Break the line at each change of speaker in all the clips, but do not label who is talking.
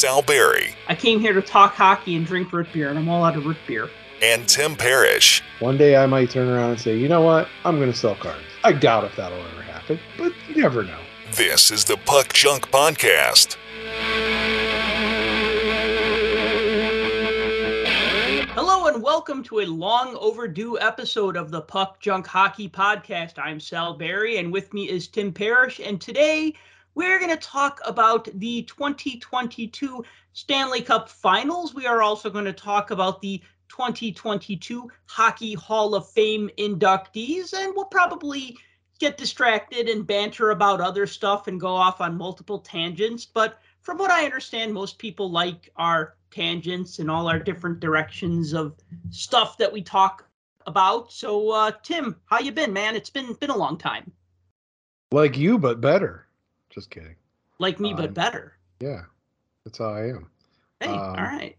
Sal Barry
I came here to talk hockey and drink root beer, and I'm all out of root beer.
and Tim Parrish.
One day I might turn around and say, you know what? I'm going to sell cards. I doubt if that'll ever happen, but you never know.
This is the Puck Junk Podcast.
Hello, and welcome to a long overdue episode of the Puck Junk Hockey Podcast. I'm Sal Barry, and with me is Tim Parrish, and today we're going to talk about the 2022 Stanley Cup Finals. We are also going to talk about the 2022 Hockey Hall of Fame inductees, and we'll probably get distracted and banter about other stuff and go off on multiple tangents. But from what I understand, most people like our tangents and all our different directions of stuff that we talk about. So, uh, Tim, how you been, man? It's been been a long time.
Like you, but better. Just kidding.
Like me, but
Um,
better.
Yeah, that's how I am.
Hey,
um,
all right.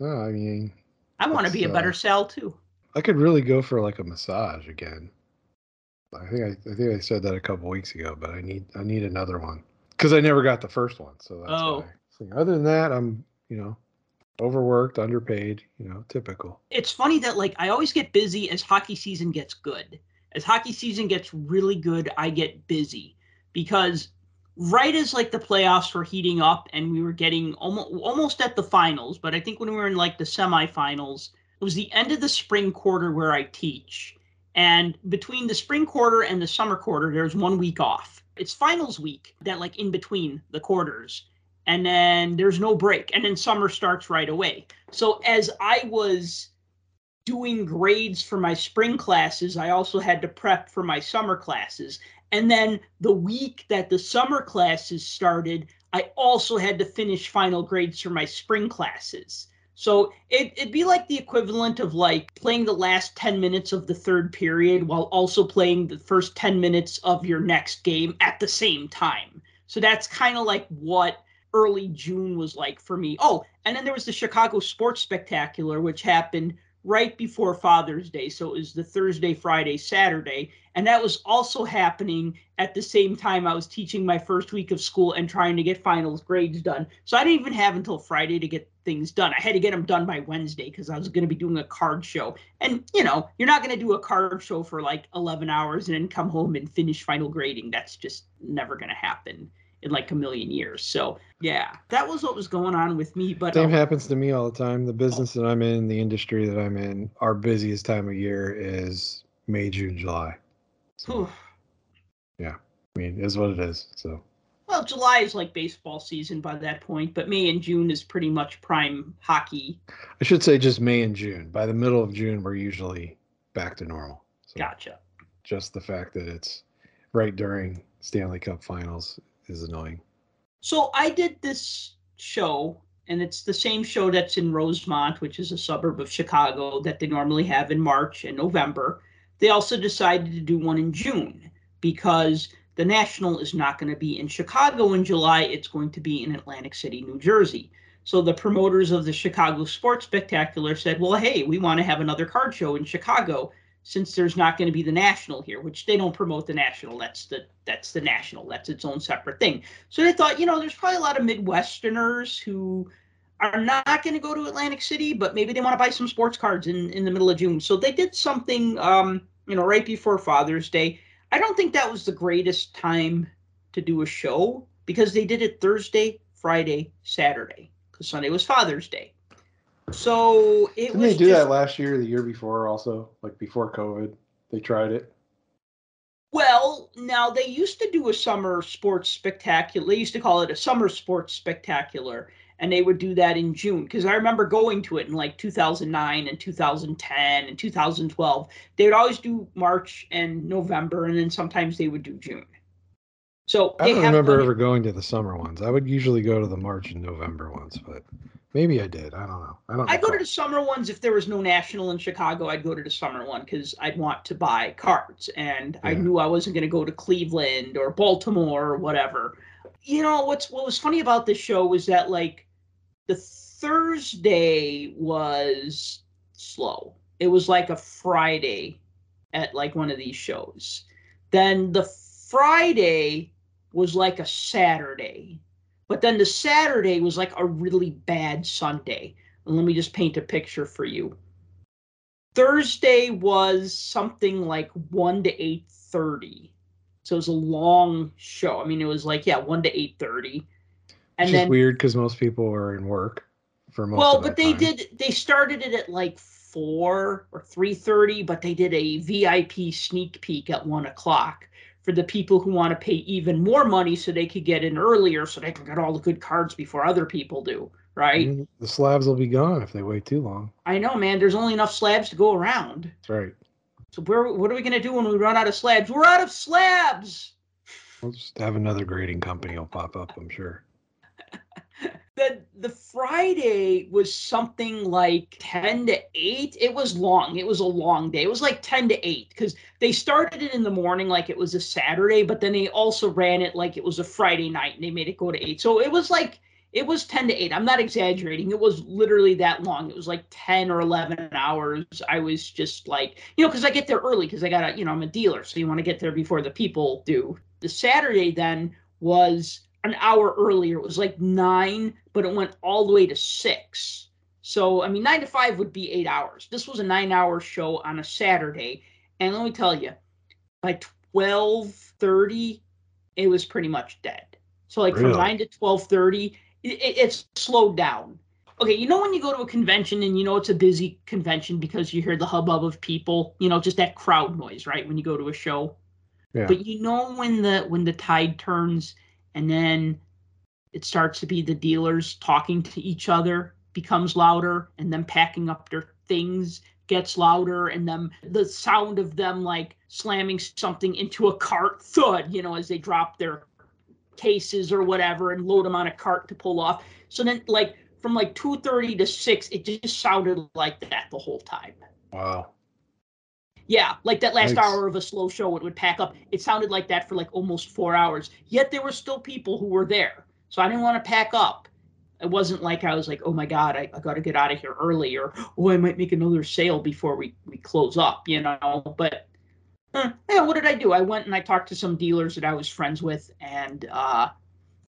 No, I mean,
I want to be a better
uh,
Sal too.
I could really go for like a massage again. I think I, I think I said that a couple weeks ago, but I need I need another one because I never got the first one. So that's
Oh.
why. So other than that, I'm you know overworked, underpaid. You know, typical.
It's funny that like I always get busy as hockey season gets good. As hockey season gets really good, I get busy because right as like the playoffs were heating up and we were getting almost almost at the finals, but I think when we were in like the semifinals, it was the end of the spring quarter where I teach. And between the spring quarter and the summer quarter, there's one week off. It's finals week, that like in between the quarters. And then there's no break. And then summer starts right away. So as I was doing grades for my spring classes, I also had to prep for my summer classes. And then the week that the summer classes started, I also had to finish final grades for my spring classes. So it, it'd be like the equivalent of like playing the last 10 minutes of the third period while also playing the first 10 minutes of your next game at the same time. So that's kind of like what early June was like for me. Oh, and then there was the Chicago Sports Spectacular, which happened right before Father's Day. So it was the Thursday, Friday, Saturday. And that was also happening at the same time I was teaching my first week of school and trying to get finals grades done. So I didn't even have until Friday to get things done. I had to get them done by Wednesday because I was going to be doing a card show. And, you know, you're not going to do a card show for like 11 hours and then come home and finish final grading. That's just never going to happen in like a million years. So, yeah, that was what was going on with me. But
Same
uh,
happens to me all the time. The business that I'm in, the industry that I'm in, our busiest time of year is May, June, July. So,
whew,
I mean, it is what it is. So
Well, July is like baseball season by that point, but May and June is pretty much prime hockey.
I should say just May and June. By the middle of June, we're usually back to normal. So
Gotcha.
just the fact that it's right during Stanley Cup Finals is annoying.
So I did this show, and it's the same show that's in Rosemont, which is a suburb of Chicago that they normally have in March and November. They also decided to do one in June because the National is not going to be in Chicago in July. It's going to be in Atlantic City, New Jersey. So the promoters of the Chicago Sports Spectacular said, well, hey, we want to have another card show in Chicago since there's not going to be the national here, which they don't promote the national. That's the that's the national. That's its own separate thing. So they thought, you know, there's probably a lot of Midwesterners who are not going to go to Atlantic City, but maybe they want to buy some sports cards in, in the middle of June. So they did something, um, you know, right before Father's Day. I don't think that was the greatest time to do a show because they did it Thursday, Friday, Saturday, because Sunday was Father's Day. So it
Didn't
was
they do
just,
that last year, the year before, also like before COVID? They tried it.
Well, now they used to do a summer sports spectacular. They used to call it a summer sports spectacular, and they would do that in June. Because I remember going to it in like 2009 and 2010 and 2012. They would always do March and November, and then sometimes they would do June. So
I don't remember ever going to the summer ones. I would usually go to the March and November ones, but maybe I did. I don't know. I don't.
I go to the summer ones if there was no national in Chicago. I'd go to the summer one because I'd want to buy cards, and I knew I wasn't going to go to Cleveland or Baltimore or whatever. You know what's what was funny about this show was that like the Thursday was slow. It was like a Friday at like one of these shows. Then the Friday was like a Saturday. But then the Saturday was like a really bad Sunday. And let me just paint a picture for you. Thursday was something like 1 to 8:30. So it was a long show. I mean, it was like yeah, 1 to 8:30.
And it's then weird because most people are in work for most.
Well, but they time. did. They started it at like four or three thirty, but they did a VIP sneak peek at one o'clock for the people who want to pay even more money so they could get in earlier, so they can get all the good cards before other people do. Right.
Mm, the slabs will be gone if they wait too long.
I know, man. There's only enough slabs to go around.
That's right.
So where what are we gonna do when we run out of slabs? We're out of slabs.
We'll just have another grading company will pop up, I'm sure
the the Friday was something like 10 to 8. It was long. It was a long day. It was like 10 to 8 because they started it in the morning like it was a Saturday, but then they also ran it like it was a Friday night and they made it go to 8. So it was like it was 10 to 8. I'm not exaggerating. It was literally that long. It was like 10 or 11 hours. I was just like, you know, because I get there early because I got to, you know, I'm a dealer. So you want to get there before the people do. The Saturday then was an hour earlier. It was like nine, but it went all the way to six. So, I mean, nine to five would be eight hours. This was a nine hour show on a Saturday. And let me tell you, by 1230, it was pretty much dead. So, like really? from nine to 1230, it, it, it's slowed down. Okay, you know when you go to a convention and you know it's a busy convention because you hear the hubbub of people, you know, just that crowd noise, right? When you go to a show. Yeah. But you know when the when the tide turns and then it starts to be the dealers talking to each other becomes louder and then packing up their things gets louder and then the sound of them like slamming something into a cart thud you know as they drop their cases or whatever and load them on a cart to pull off. So then like from like 2.30 to 6 it just sounded like that the whole time.
Wow
yeah, like that last hour of a slow show, it would pack up. It sounded like that for like almost four hours. Yet there were still people who were there. So I didn't want to pack up. It wasn't like I was like, oh my God, I, I got to get out of here early or, oh, I might make another sale before we, we close up, you know. But eh, yeah, what did I do? I went and I talked to some dealers that I was friends with and uh,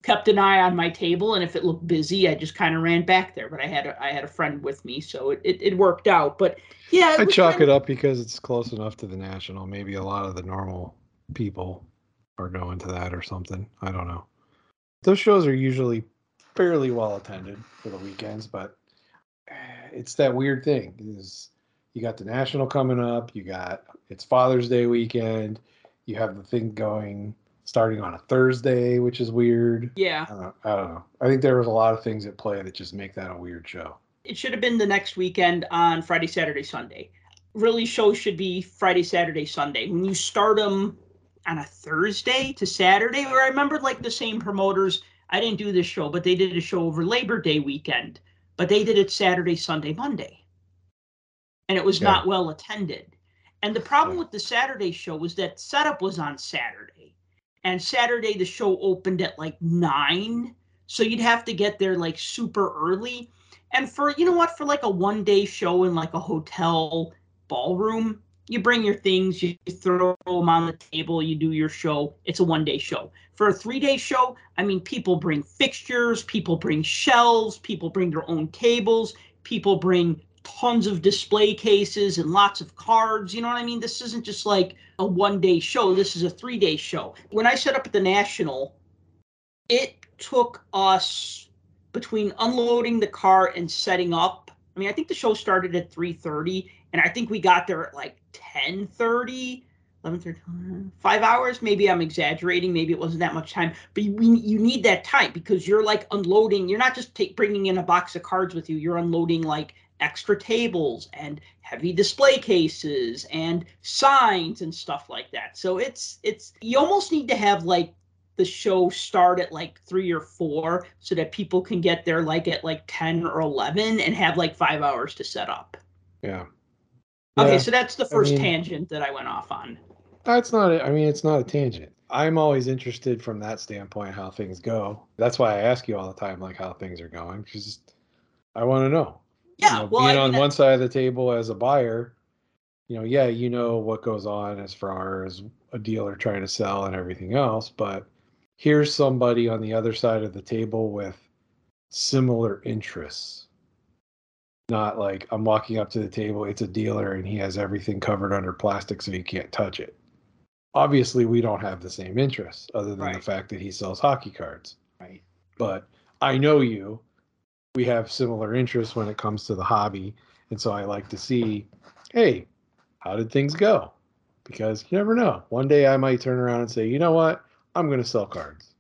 kept an eye on my table. And if it looked busy, I just kind of ran back there. But I had a, I had a friend with me, so it, it, it worked out. But yeah,
I chalk it up because it's close enough to the national. Maybe a lot of the normal people are going to that or something. I don't know. Those shows are usually fairly well attended for the weekends, but eh, it's that weird thing is you got the national coming up, you got it's Father's Day weekend, you have the thing going starting on a Thursday, which is weird.
Yeah.
I don't, know, I don't know. I think there was a lot of things at play that just make that a weird show
it should have been the next weekend on Friday, Saturday, Sunday. Really, shows should be Friday, Saturday, Sunday. When you start them on a Thursday to Saturday, where I remember like the same promoters. I didn't do this show, but they did a show over Labor Day weekend, but they did it Saturday, Sunday, Monday. And it was yeah. not well attended. And the problem with the Saturday show was that setup was on Saturday. And Saturday, the show opened at like nine. So you'd have to get there like super early. And for you know what, for like a one day show in like a hotel ballroom, you bring your things, you throw them on the table, you do your show. It's a one day show. For a three day show, I mean, people bring fixtures, people bring shelves, people bring their own tables, people bring tons of display cases and lots of cards. You know what I mean? This isn't just like a one day show, this is a three day show. When I set up at the National, it took us between unloading the car and setting up. I mean, I think the show started at 3:30 and I think we got there at like 10:30, 11:30, 5 hours. Maybe I'm exaggerating, maybe it wasn't that much time, but you, you need that time because you're like unloading, you're not just take, bringing in a box of cards with you, you're unloading like extra tables and heavy display cases and signs and stuff like that. So it's it's you almost need to have like the show start at like three or four so that people can get there like at like 10 or 11 and have like five hours to set up.
Yeah.
Okay, yeah, so that's the first I mean, tangent that I went off on.
That's not, it. I mean, it's not a tangent. I'm always interested from that standpoint how things go. That's why I ask you all the time, like how things are going, because I want to know.
Yeah.
You know,
well,
being
I
mean, on one side of the table as a buyer, you know, yeah, you know what goes on as far as a dealer trying to sell and everything else, but here's somebody on the other side of the table with similar interests. Not like I'm walking up to the table, it's a dealer and he has everything covered under plastic so you can't touch it. Obviously, we don't have the same interests other than the fact that he sells hockey cards.
Right.
But I know you. We have similar interests when it comes to the hobby. And so I like to see, hey, how did things go? Because you never know. One day I might turn around and say, you know what? I'm going to sell cards.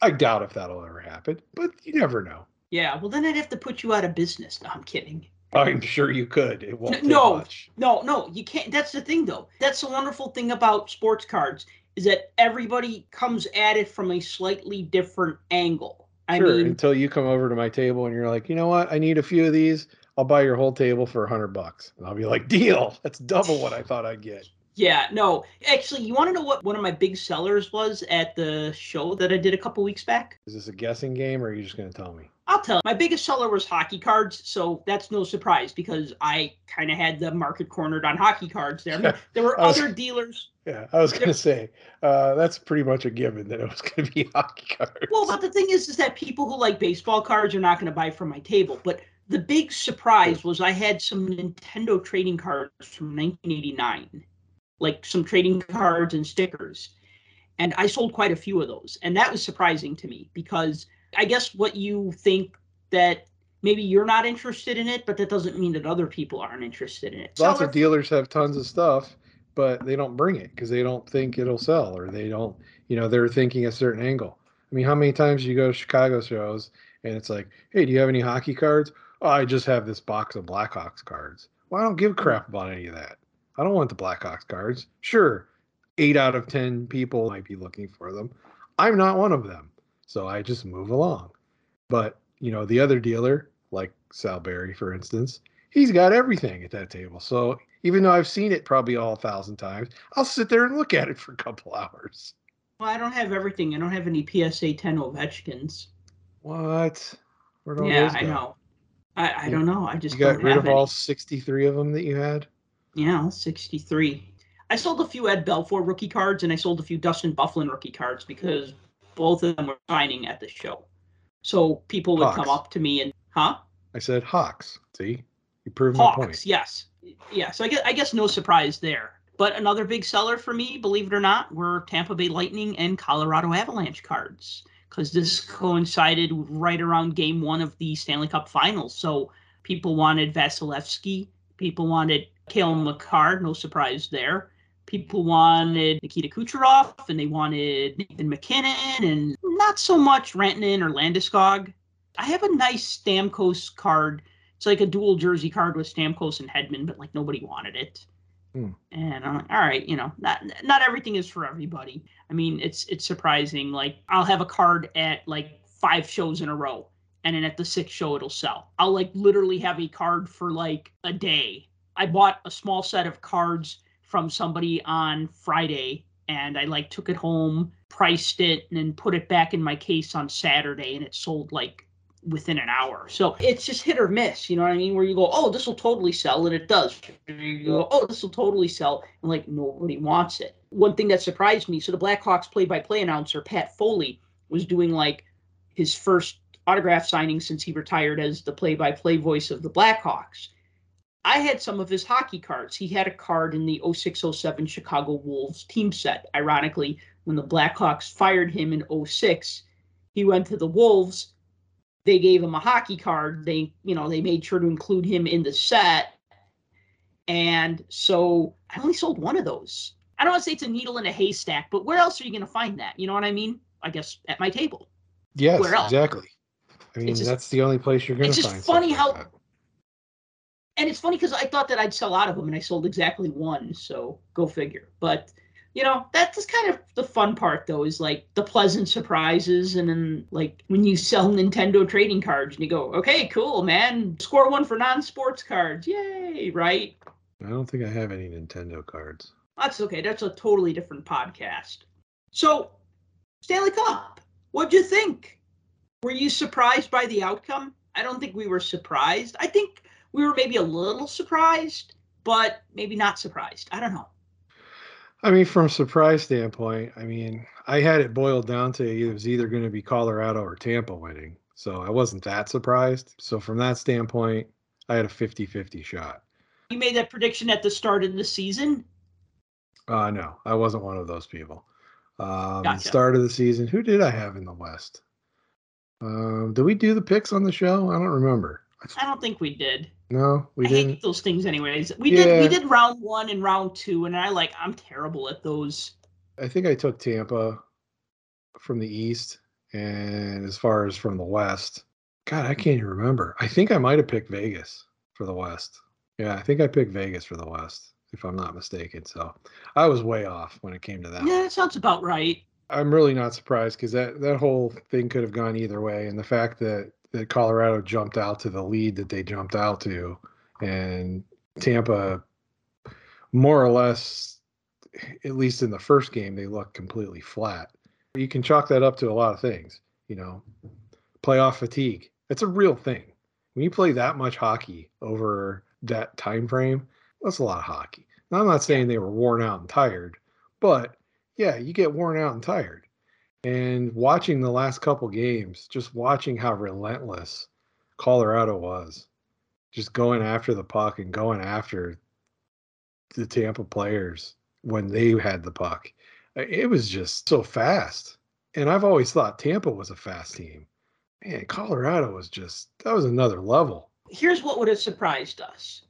I doubt if that'll ever happen, but you never know.
Yeah, well then I'd have to put you out of business. No, I'm kidding.
I'm sure you could. It won't
No.
much.
No, no, you can't. That's the thing, though. That's the wonderful thing about sports cards is that everybody comes at it from a slightly different angle. I
sure,
mean,
until you come over to my table and you're like, you know what? I need a few of these. I'll buy your whole table for a hundred bucks. And I'll be like, deal. That's double what I thought I'd get.
Yeah, no. Actually, you want to know what one of my big sellers was at the show that I did a couple weeks back?
Is this a guessing game or are you just going to tell me?
I'll tell. you. My biggest seller was hockey cards, so that's no surprise because I kind of had the market cornered on hockey cards there.
Yeah,
There were
was-
other dealers.
Yeah, I was going to say uh, that's pretty much a given that it was going to be hockey cards.
Well, but the thing is, is that people who like baseball cards are not going to buy from my table. But the big surprise was I had some Nintendo trading cards from 1989, like some trading cards and stickers, and I sold quite a few of those, and that was surprising to me because I guess what you think that maybe you're not interested in it, but that doesn't mean that other people aren't interested in it.
Lots
Seller-
of dealers have tons of stuff, but they don't bring it because they don't think it'll sell or they don't, you know, they're thinking a certain angle. I mean, how many times do you go to Chicago shows and it's like, hey, do you have any hockey cards? Oh, I just have this box of Blackhawks cards. Well, I don't give a crap about any of that. I don't want the Blackhawks cards. Sure, eight out of 10 people might be looking for them. I'm not one of them. So I just move along. But, you know, the other dealer, like Sal Barry, for instance, he's got everything at that table. So even though I've seen it probably all a thousand times, I'll sit there and look at it for a couple hours.
Well, I don't have everything. I don't have any PSA 10 Ovechkins.
What?
Yeah, I know. I, I don't know. I just
You got
don't
rid of all 63 of them that you had?
Yeah, 63. I sold a few Ed Belfour rookie cards and I sold a few Dustin Byfuglien rookie cards because both of them were signing at the show. So people would come up to me and, huh?
I said Hawks. See? You proved my
Hawks,
point.
yes. Yeah, so I guess, I guess no surprise there. But another big seller for me, believe it or not, were Tampa Bay Lightning and Colorado Avalanche cards because this coincided right around game one of the Stanley Cup Finals. So people wanted Vasilevskiy, people wanted Cale Makar, no surprise there. People wanted Nikita Kucherov, and they wanted Nathan MacKinnon, and not so much Rantanen or Landeskog. I have a nice Stamkos card it's like a dual jersey card with Stamkos and Hedman, but like nobody wanted it.
Hmm.
And I'm like, all right, you know, not not everything is for everybody. I mean, it's it's surprising. Like I'll have a card at like five shows in a row, and then at the sixth show it'll sell. I'll like literally have a card for like a day. I bought a small set of cards from somebody on Friday, and I like took it home, priced it, and then put it back in my case on Saturday, and it sold like within an hour. So it's just hit or miss, you know what I mean? Where you go, oh, this will totally sell, and it does. You go, oh, this will totally sell, and like nobody wants it. One thing that surprised me, so the Blackhawks play-by-play announcer Pat Foley was doing like his first autograph signing since he retired as the play-by-play voice of the Blackhawks. I had some of his hockey cards. He had a card in the 0607 Chicago Wolves team set. Ironically, when the Blackhawks fired him in 06, he went to the Wolves they gave him a hockey card. They, you know, they made sure to include him in the set. And so I only sold one of those. I don't want to say it's a needle in a haystack, but where else are you going to find that? You know what I mean? I guess at my table.
Yes,
Where else?
exactly. I mean,
just-
that's the only place you're going to find.
it's just funny
stuff
how-
that.
And it's funny because I thought that I'd sell out of them and I sold exactly one. So go figure. But, you know, that's kind of the fun part, though, is like the pleasant surprises. And then, like, when you sell Nintendo trading cards and you go, okay, cool, man, score one for non sports cards. Yay, right?
I don't think I have any Nintendo cards.
That's okay. That's a totally different podcast. So, Stanley Cup, what'd you think? Were you surprised by the outcome? I don't think we were surprised. I think we were maybe a little surprised, but maybe not surprised. I don't know.
I mean, from surprise standpoint, I mean, I had it boiled down to it was either going to be Colorado or Tampa winning. So I wasn't that surprised. So from that standpoint, I had a 50-50 shot.
You made that prediction at the start of the season.
Uh no, I wasn't one of those people. Um
Gotcha.
start of the season, who did I have in the West? Um, did we do the picks on the show? I don't remember.
I don't think we did.
No, we
I
didn't.
hate those things anyways. We did we did round one and round two, and I like I'm terrible at those.
I think I took Tampa from the East, and as far as from the West, God, I can't even remember. I think I might have picked Vegas for the West. Yeah, I think I picked Vegas for the West, if I'm not mistaken. So I was way off when it came to that.
Yeah, that sounds about right.
I'm really not surprised because that that whole thing could have gone either way, and the fact that that Colorado jumped out to the lead that they jumped out to, and Tampa, more or less, at least in the first game, they looked completely flat. You can chalk that up to a lot of things, you know, playoff fatigue. It's a real thing. When you play that much hockey over that time frame, that's a lot of hockey. Now, I'm not saying they were worn out and tired, but yeah, you get worn out and tired. And watching the last couple games, just watching how relentless Colorado was, just going after the puck and going after the Tampa players when they had the puck. It was just so fast. And I've always thought Tampa was a fast team. Man, Colorado was just, that was another level.
Here's what would have surprised us.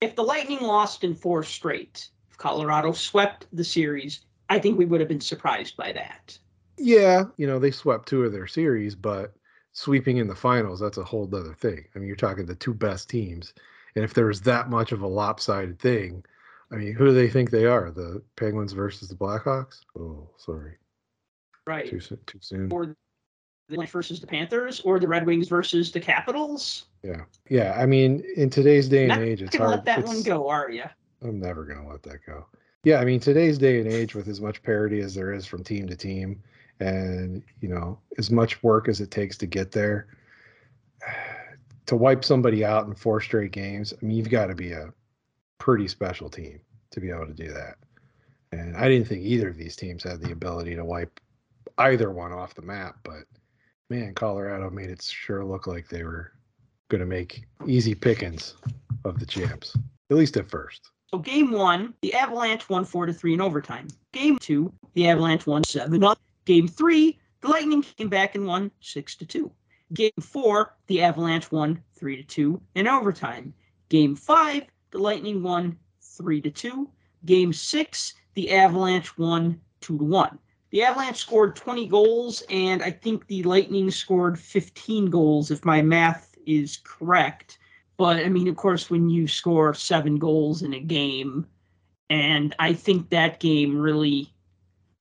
If the Lightning lost in four straight, if Colorado swept the series, I think we would have been surprised by that.
Yeah, you know, they swept two of their series, but sweeping in the finals, that's a whole other thing. I mean, you're talking the two best teams. And if there's that much of a lopsided thing, I mean, who do they think they are? The Penguins versus the Blackhawks? Oh, sorry.
Right.
Too soon. Too soon.
Or the versus the Panthers, or the Red Wings versus the Capitals.
Yeah. Yeah. I mean, in today's day and
Not
age, it's hard.
let that one go, are you?
I'm never going to let that go. Yeah, I mean today's day and age with as much parity as there is from team to team and you know, as much work as it takes to get there to wipe somebody out in four straight games, I mean you've got to be a pretty special team to be able to do that. And I didn't think either of these teams had the ability to wipe either one off the map, but man, Colorado made it sure look like they were going to make easy pickings of the champs, at least at first.
So game one, the Avalanche won four to three in overtime. Game two, the Avalanche won seven up. Game three, the Lightning came back and won six to two. Game four, the Avalanche won three to two in overtime. Game five, the Lightning won three to two. Game six, the Avalanche won two to one. The Avalanche scored 20 goals, and I think the Lightning scored 15 goals, if my math is correct. But I mean, of course, when you score seven goals in a game, and I think that game really,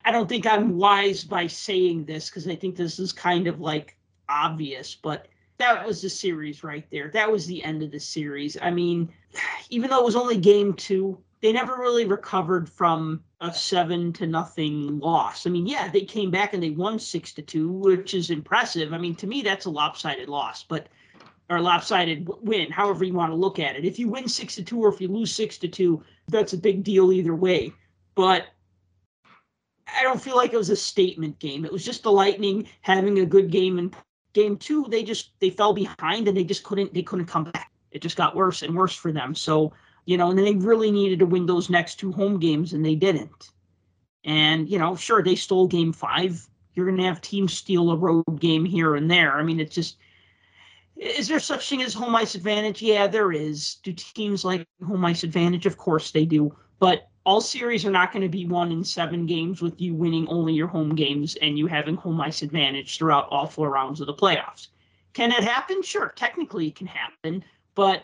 I don't think I'm wise by saying this because I think this is kind of like obvious, but that was the series right there. That was the end of the series. I mean, even though it was only game two, they never really recovered from a seven to nothing loss. I mean, yeah, they came back and they won six to two, which is impressive. I mean, to me, that's a lopsided loss, but or lopsided win, however you want to look at it. If you win six to two or if you lose six to two, that's a big deal either way. But I don't feel like it was a statement game. It was just the Lightning having a good game in game two. They just they fell behind and they just couldn't they couldn't come back. It just got worse and worse for them. So you know, and they really needed to win those next two home games and they didn't. And you know, sure they stole game five. You're to have teams steal a road game here and there. I mean, it's just is there such thing as home ice advantage? Yeah, there is. Do teams like home ice advantage? Of course they do. But all series are not going to be won in seven games with you winning only your home games and you having home ice advantage throughout all four rounds of the playoffs. Can it happen? Sure, technically it can happen, but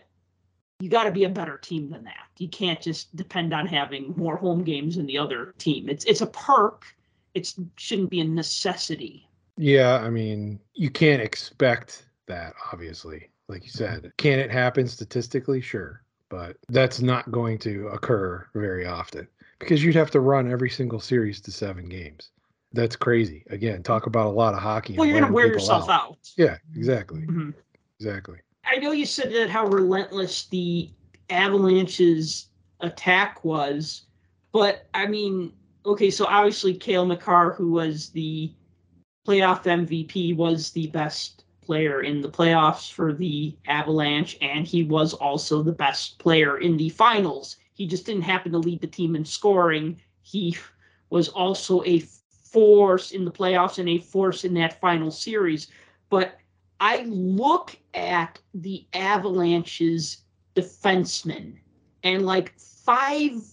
you got to be a better team than that. You can't just depend on having more home games than the other team. It's it's a perk. It shouldn't be a necessity.
Yeah, I mean, you can't expect that, obviously. Like you said, can it happen statistically? Sure. But that's not going to occur very often because you'd have to run every single series to seven games. That's crazy. Again, talk about a lot of hockey.
Well, you're going to wear yourself out.
Yeah, exactly.
Mhm.
Exactly.
I know you said that how relentless the Avalanche's attack was, But I mean, okay, so obviously Cale Makar, who was the playoff MVP, was the best player in the playoffs for the Avalanche, and he was also the best player in the finals. He just didn't happen to lead the team in scoring. He was also a force in the playoffs and a force in that final series. But I look at the Avalanche's defensemen, and like five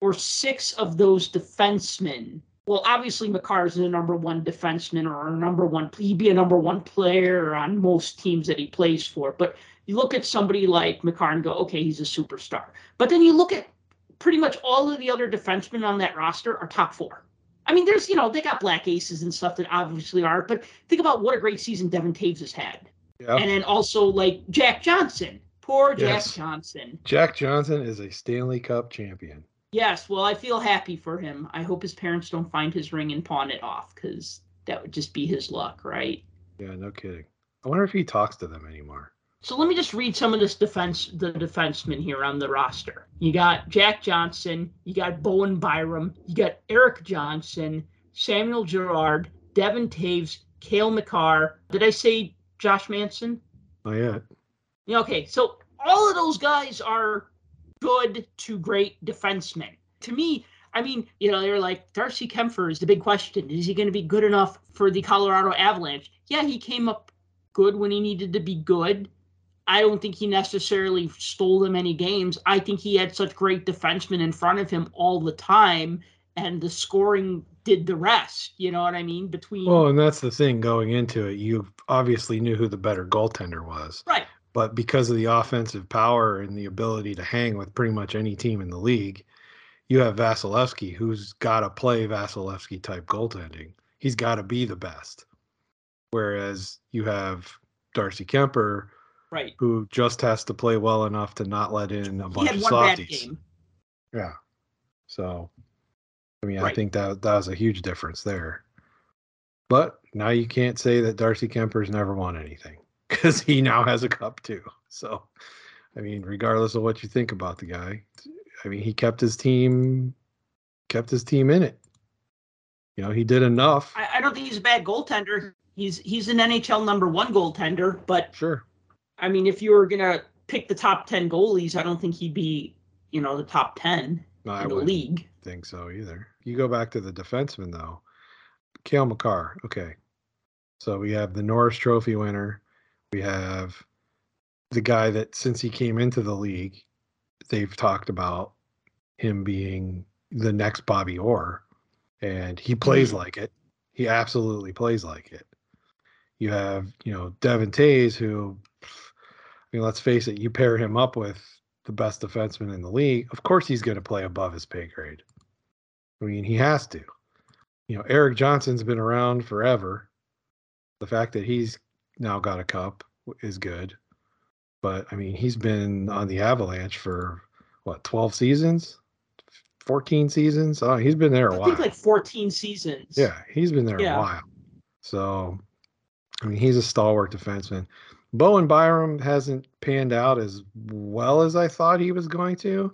or six of those defensemen well, obviously is a number one defenseman or a number one. He'd be a number one player on most teams that he plays for. But you look at somebody like Makar and go, okay, he's a superstar. But then you look at pretty much all of the other defensemen on that roster are top four. I mean, there's you know they got black aces and stuff that obviously are, but think about what a great season Devon Toews has had,
Yeah.
and then also like Jack Johnson, poor Jack
Yes.
Johnson.
Jack Johnson is a Stanley Cup champion.
Yes, well, I feel happy for him. I hope his parents don't find his ring and pawn it off because that would just be his luck, right?
Yeah, no kidding. I wonder if he talks to them anymore.
So let me just read some of this defense, the defensemen here on the roster. You got Jack Johnson, you got Bowen Byram, you got Erik Johnson, Samuel Girard, Devon Toews, Cale Makar. Did I say Josh Manson?
Not yet.
Yeah, okay, so all of those guys are good to great defensemen. To me, I mean, you know, they're like Darcy Kuemper is the big question. Is he going to be good enough for the Colorado Avalanche? Yeah, he came up good when he needed to be good. I don't think he necessarily stole them any games. I think he had such great defensemen in front of him all the time, and the scoring did the rest. You know what I mean? Between
Well, and that's the thing going into it. You obviously knew who the better goaltender was.
right,
But because of the offensive power and the ability to hang with pretty much any team in the league, you have Vasilevskiy, who's got to play Vasilevskiy type goaltending. He's got to be the best. Whereas you have Darcy Kuemper,
right.
who just has to play well enough to not let in a bunch of softies. Yeah. So, I mean, I think that that was a huge difference there. But now you can't say that Darcy Kuemper's never won anything because he now has a cup too. So, I mean, regardless of what you think about the guy, I mean, he kept his team, kept his team in it. You know, he did enough.
I, I don't think he's a bad goaltender. He's he's an NHL number one goaltender, but
Sure.
I mean, if you were gonna pick the top ten goalies, I don't think he'd be, you know, the top ten
No,
in the league.
think so either. You go back to the defenseman though. Cale Makar. Okay. So we have the Norris Trophy winner. We have the guy that since he came into the league, they've talked about him being the next Bobby Orr. And he plays
Mhm.
like it. He absolutely plays like it. You have, you know, Devon Toews, who I mean, let's face it, you pair him up with the best defenseman in the league, of course he's going to play above his pay grade. I mean, he has to. You know, Erik Johnson's been around forever. The fact that he's now got a cup is good. But I mean, he's been on the Avalanche for what, 12 seasons? 14 seasons? Oh, he's been there a
I
while.
I think like fourteen seasons.
Yeah, he's been there
Yeah.
a while. So, I mean, he's a stalwart defenseman. Bowen Byram hasn't panned out as well as I thought he was going to,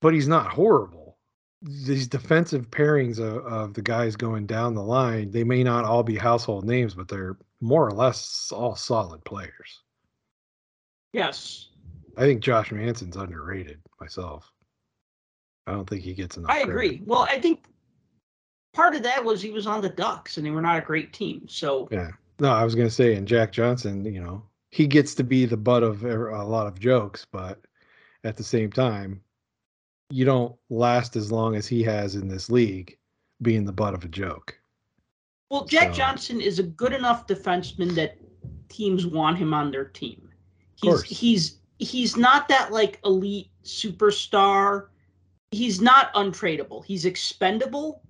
but he's not horrible. These defensive pairings of, of the guys going down the line, they may not all be household names, but they're more or less all solid players.
Yes.
I think Josh Manson's underrated myself. I don't think he gets enough.
I
credit.
agree. Well, I think part of that was he was on the Ducks and they were not a great team. So
Yeah. No, I was going to say, and Jack Johnson, you know, he gets to be the butt of a lot of jokes, but at the same time, you don't last as long as he has in this league being the butt of a joke.
Well, Jack
So-
Johnson is a good enough defenseman that teams want him on their team. He's he's he's not that like elite superstar. He's not untradeable. He's expendable,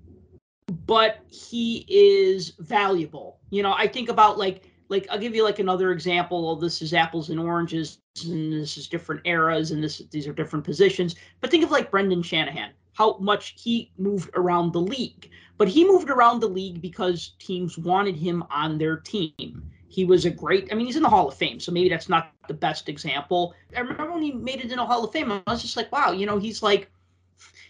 but he is valuable. You know, I think about like like I'll give you like another example. This is apples and oranges, and this is different eras, and this these are different positions. But think of like Brendan Shanahan, how much he moved around the league. But he moved around the league because teams wanted him on their team. He was a great, I mean, he's in the Hall of Fame, so maybe that's not the best example. I remember when he made it in the Hall of Fame, I was just like, wow, you know, he's like,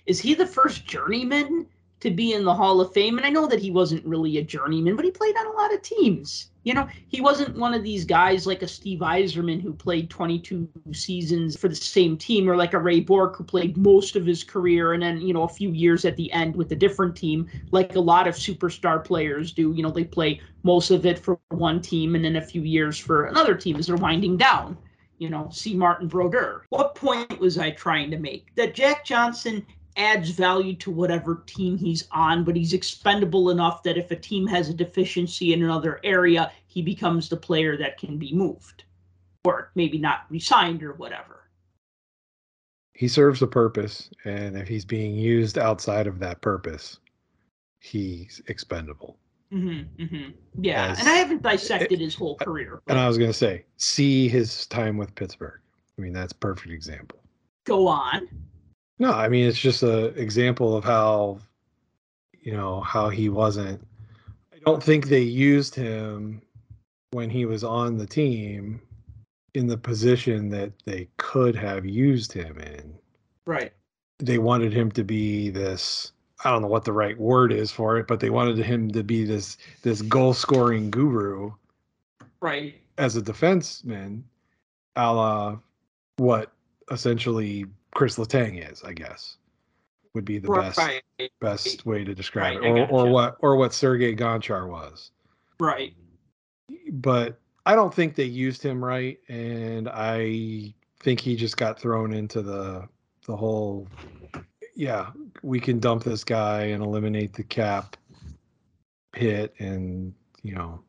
is he the first journeyman to be in the Hall of Fame? And I know that he wasn't really a journeyman, but he played on a lot of teams. You know, he wasn't one of these guys like a Steve Yzerman who played 22 seasons for the same team, or like a Ray Bourque who played most of his career and then, you know, a few years at the end with a different team, like a lot of superstar players do. You know, they play most of it for one team and then a few years for another team as they're winding down. You know, see Martin Brodeur. What point was I trying to make? That Jack Johnson adds value to whatever team he's on, but he's expendable enough that if a team has a deficiency in another area, he becomes the player that can be moved or maybe not resigned or whatever.
He serves a purpose, and if he's being used outside of that purpose, he's expendable.
Mm-hmm, mm-hmm. Yeah, As, and I haven't dissected his whole career.
But... And I was going to say, see his time with Pittsburgh. I mean, that's perfect example.
Go on.
No, I mean it's just an example of how, you know, how he wasn't. I don't think they used him when he was on the team in the position that they could have used him in.
Right.
They wanted him to be this. I don't know what the right word is for it, but they wanted him to be this this goal scoring guru.
Right.
As a defenseman, a la what essentially Chris Letang is, I guess, would be the right. best best way to describe right, it, or or what or what Sergei Gonchar was.
Right.
But I don't think they used him right, and I think he just got thrown into the the whole. Yeah, we can dump this guy and eliminate the cap hit, and you know,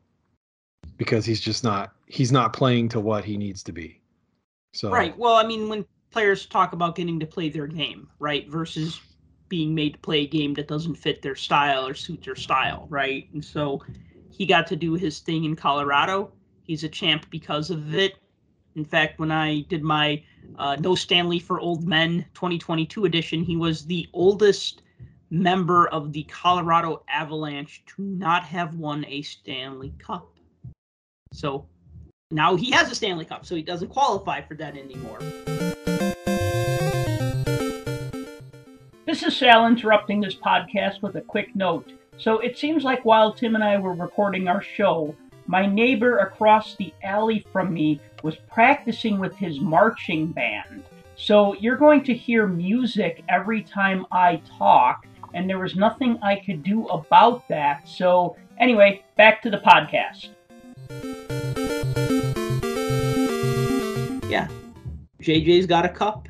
because he's just not he's not playing to what he needs to be. So
right. Well, I mean, when players talk about getting to play their game, right? Versus being made to play a game that doesn't fit their style or suit their style, right? And so he got to do his thing in Colorado. He's a champ because of it. In fact, when I did my uh, No Stanley for Old Men 2022 edition, he was the oldest member of the Colorado Avalanche to not have won a Stanley Cup. So now he has a Stanley Cup, so he doesn't qualify for that anymore. This is Sal interrupting this podcast with a quick note. So it seems like while Tim and I were recording our show, my neighbor across the alley from me was practicing with his marching band. So you're going to hear music every time I talk, and there was nothing I could do about that. So, anyway, back to the podcast. Yeah. JJ's got a cup.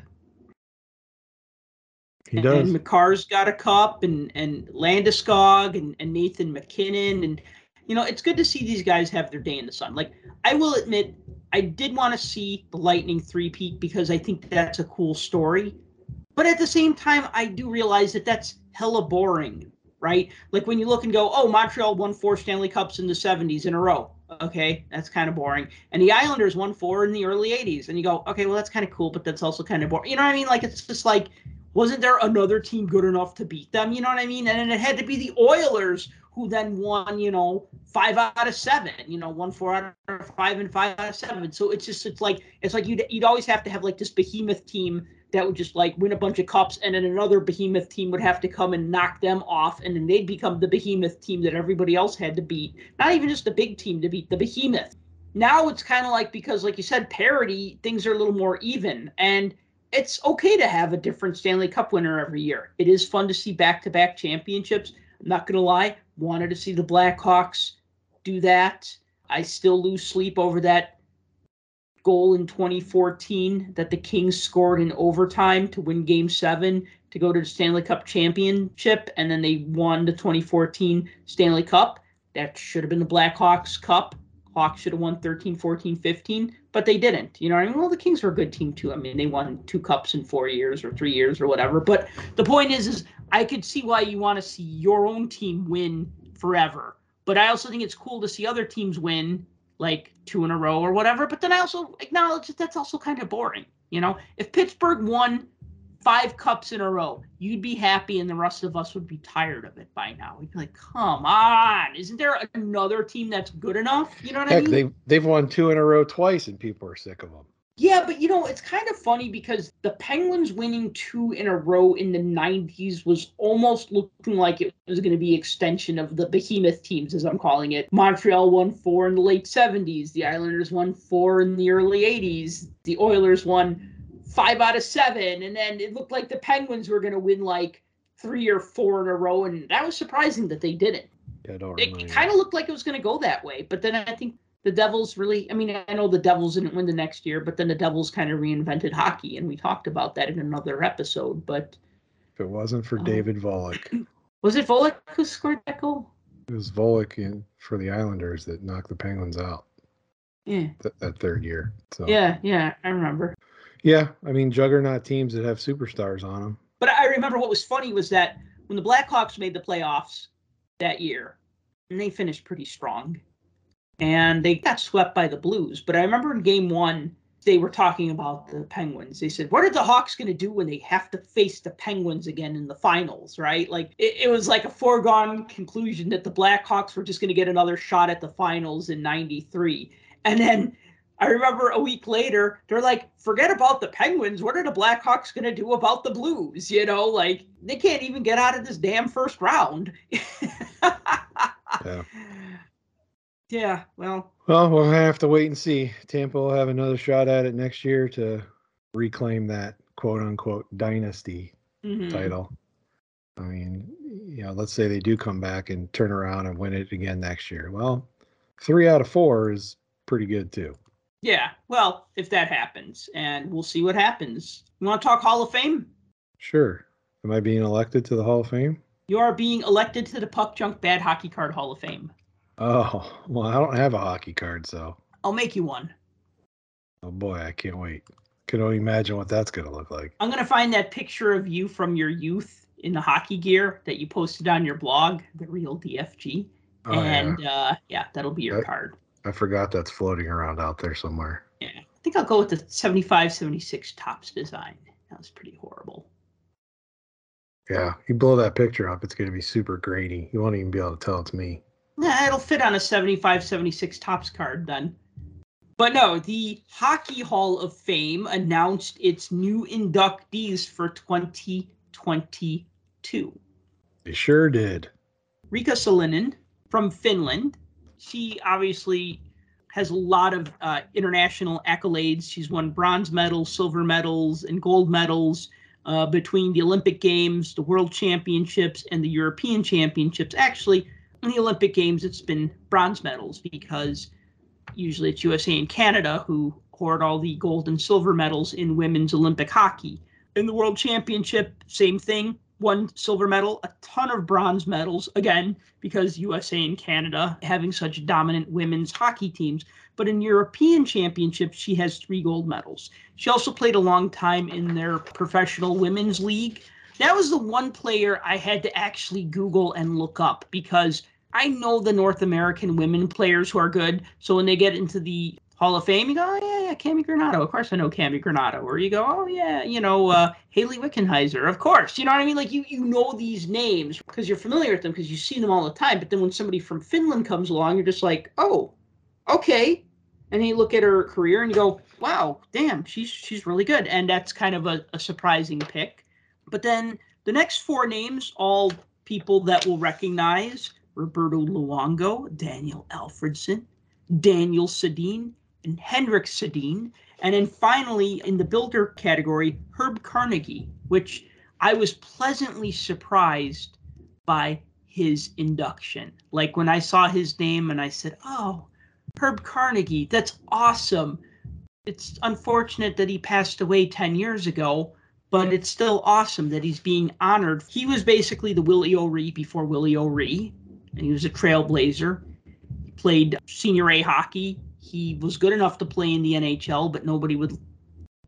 He does.
And Makar's got a cup, and and Landeskog, and, and Nathan MacKinnon, and you know it's good to see these guys have their day in the sun. Like I will admit, I did want to see the Lightning three-peat because I think that's a cool story. But at the same time, I do realize that that's hella boring, right? Like when you look and go, oh, Montreal won four Stanley Cups in the 70s in a row. Okay, that's kind of boring. And the Islanders won four in the early 80s. And you go, okay, well, that's kind of cool, but that's also kind of boring. You know what I mean? Like it's just like wasn't there another team good enough to beat them? You know what I mean? And then it had to be the Oilers who then won, you know, five out of seven, you know, one four out of five and five out of seven. So it's just it's like it's like you'd you'd always have to have like this behemoth team that would just like win a bunch of cups, and then another behemoth team would have to come and knock them off, and then they'd become the behemoth team that everybody else had to beat. Not even just the big team to beat the behemoth. Now it's kind of like because, like you said, parity, things are a little more even, and it's okay to have a different Stanley Cup winner every year. It is fun to see back to back championships. I'm not going to lie, wanted to see the Blackhawks do that. I still lose sleep over that goal in 2014 that the Kings scored in overtime to win game seven to go to the Stanley Cup championship. And then they won the 2014 Stanley Cup. That should have been the Blackhawks Cup. Hawks should have won 13, 14, 15 but they didn't. You know I mean? Well, the Kings were a good team too. I mean, they won two cups in four years or three years or whatever. But the point is, is I could see why you want to see your own team win forever. But I also think it's cool to see other teams win like two in a row or whatever. But then I also acknowledge that that's also kind of boring. You know, if Pittsburgh won five cups in a row, you'd be happy, and the rest of us would be tired of it by now. We'd be like, "Come on, isn't there another team that's good enough?" You know what
Heck,
I mean?
they they've won two in a row twice, and people are sick of them.
Yeah, but you know, it's kind of funny because the Penguins winning two in a row in the 90s was almost looking like it was going to be extension of the behemoth teams as I'm calling it. Montreal won 4 in the late 70s, the Islanders won 4 in the early 80s, the Oilers won 5 out of 7 and then it looked like the Penguins were going to win like 3 or 4 in a row and that was surprising that they didn't. It,
remind
kind of looked like it was going to go that way, but then I think the Devils really, I mean, I know the Devils didn't win the next year, but then the Devils kind of reinvented hockey, and we talked about that in another episode. But
If it wasn't for
Oh.
David Volek,
was it Volek who scored that goal?
it was Volek in, for the Islanders that knocked the Penguins out
Yeah,
th- that third year. So
yeah, yeah, I remember.
Yeah, I mean juggernaut teams that have superstars on them.
But I remember what was funny was that when the Blackhawks made the playoffs that year, and they finished pretty strong, and they got swept by the Blues. But I remember in game one, they were talking about the Penguins. They said, What are the Hawks going to do when they have to face the Penguins again in the finals, right? Like, it, it was like a foregone conclusion that the Blackhawks were just going to get another shot at the finals in 93. And then I remember a week later, they're like, forget about the Penguins. What are the Blackhawks going to do about the Blues? You know, like they can't even get out of this damn first round.
Yeah.
Yeah, well,
Well, we'll have to wait and see. Tampa will have another shot at it next year to reclaim that quote unquote dynasty
mhm.
title. I mean, you know, let's say they do come back and turn around and win it again next year. Well, three out of four is pretty good too.
Yeah, well, if that happens, and we'll see what happens. You want to talk Hall of Fame?
Sure. Am I being elected to the Hall of Fame?
You are being elected to the Puck Junk Bad Hockey Card Hall of Fame.
Oh, well, I don't have a hockey card, so
I'll make you one.
oh boy, I can't wait. Can only imagine what that's going to look like.
I'm gonna find that picture of you from your youth in the hockey gear that you posted on your blog, the real DFG.
Oh, yeah.
and uh, yeah, that'll be your
That-
card.
I forgot that's floating around out there somewhere.
Yeah, I think I'll go with the 75, 76 Topps design. That was pretty horrible.
Yeah, you blow that picture up, it's going to be super grainy. You won't even be able to tell it's me.
Yeah, it'll fit on a 75, 76 Topps card then. But no, the Hockey Hall of Fame announced its new inductees for 2022.
They sure did.
Riikka Sallinen from Finland. She obviously has a lot of uh, international accolades. She's won bronze medals, silver medals, and gold medals uh, between the Olympic Games, the World Championships, and the European Championships. Actually, in the Olympic Games, it's been bronze medals because usually it's USA and Canada who hoard all the gold and silver medals in women's Olympic hockey. In the World Championship, same thing. One silver medal, a ton of bronze medals, again, because USA and Canada having such dominant women's hockey teams. But in European Championships, she has three gold medals. She also played a long time in their professional women's league. That was the one player I had to actually Google and look up because I know the North American women players who are good. So when they get into the Hall of Fame, you go, oh, yeah, yeah, Cammi Granato. Of course I know Cammi Granato. Or you go, oh, yeah, you know, uh, Hayley Wickenheiser. Of course. You know what I mean? Like you, you know these names because you're familiar with them because you see them all the time. But then when somebody from Finland comes along, you're just like, oh, okay. And you look at her career and you go, wow, damn, she's she's really good. And that's kind of a, a surprising pick. But then the next four names, all people that will recognize Roberto Luongo, Daniel Alfredsson, Daniel Sedin, and Henrik Sedin. And then finally, in the builder category, Herb Carnegie, which I was pleasantly surprised by his induction. Like when I saw his name and I said, oh, Herb Carnegie, that's awesome. It's unfortunate that he passed away 10 years ago, but it's still awesome that he's being honored. He was basically the Willie O'Ree before Willie O'Ree, and he was a trailblazer. He played senior A hockey. He was good enough to play in the NHL, but nobody would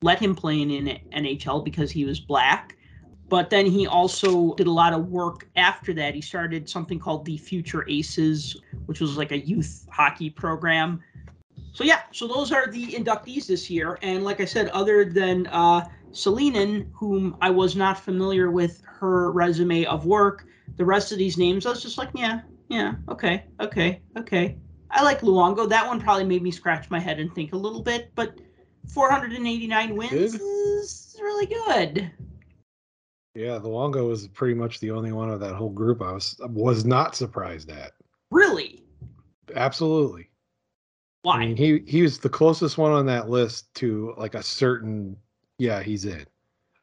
let him play in the NHL because he was black. But then he also did a lot of work after that. He started something called the Future Aces, which was like a youth hockey program. So yeah, so those are the inductees this year. And like I said, other than uh, Sallinen, whom I was not familiar with her resume of work, the rest of these names, I was just like, yeah, yeah, okay, okay, okay. I like Luongo. That one probably made me scratch my head and think a little bit, but 489 wins
Good.
is really good.
Yeah, Luongo was pretty much the only one of that whole group I was was not surprised at.
Really?
Absolutely.
Why?
I mean, he he was the closest one on that list to like a certain yeah, he's in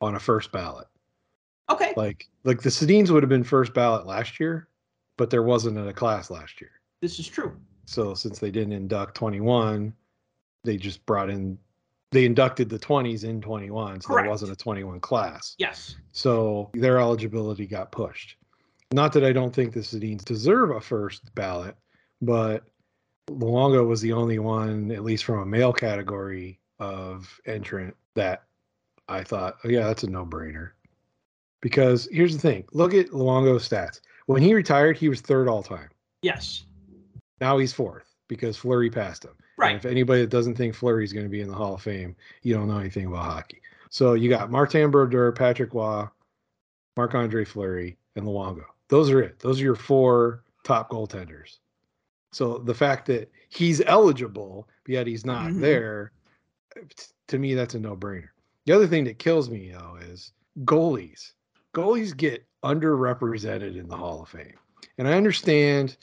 on a first ballot.
okay.
Like like the Sedins would have been first ballot last year, but there wasn't in a class last year.
This is true.
So since they didn't induct 21, they just brought in they inducted the 20s in 21, so
Correct.
there wasn't a 21 class.
Yes.
So their eligibility got pushed. Not that I don't think the Sedins deserve a first ballot, but Luongo was the only one, at least from a male category of entrant, that I thought, oh, yeah, that's a no brainer. Because here's the thing look at Luongo's stats. When he retired, he was third all time.
Yes.
Now he's fourth because Fleury passed him. And
Right.
if anybody that doesn't think Fleury's going to be in the Hall of Fame, you don't know anything about hockey. So you got Martin Brodeur, Patrick Roy, Marc Andre Fleury, and Luongo. Those are it. Those are your four top goaltenders. So the fact that he's eligible, yet he's not
Mhm.
there, to me, that's a no brainer. The other thing that kills me, though, is goalies. Goalies get underrepresented in the Hall of Fame. And I understand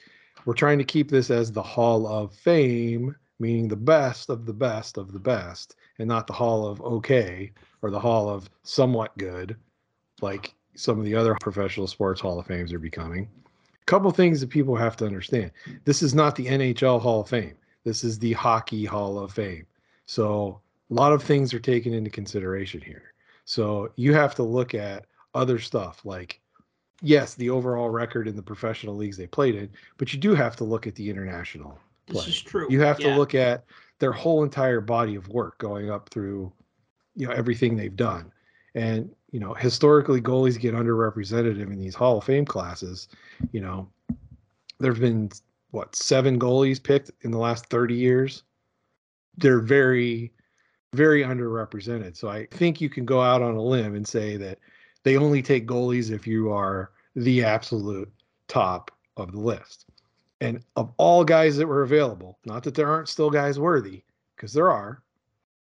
we're trying to keep this as the Hall of Fame, meaning the best of the best of the best, and not the Hall of okay or the Hall of somewhat good, like some of the other professional sports Hall of Fames are becoming. A couple things that people have to understand. This is not the NHL Hall of Fame. This is the Hockey Hall of Fame. So a lot of things are taken into consideration here. So you have to look at other stuff like yes, the overall record in the professional leagues they played in, but you do have to look at the international
This is true.
You have
Yeah.
to look at their whole entire body of work going up through, you know, everything they've done. And, you know, historically goalies get underrepresented in these Hall of Fame classes. You know, there've been what, seven goalies picked in the last 30 years. They're very, very underrepresented. So I think you can go out on a limb and say that they only take goalies if you are the absolute top of the list. And of all guys that were available, not that there aren't still guys worthy, because there are,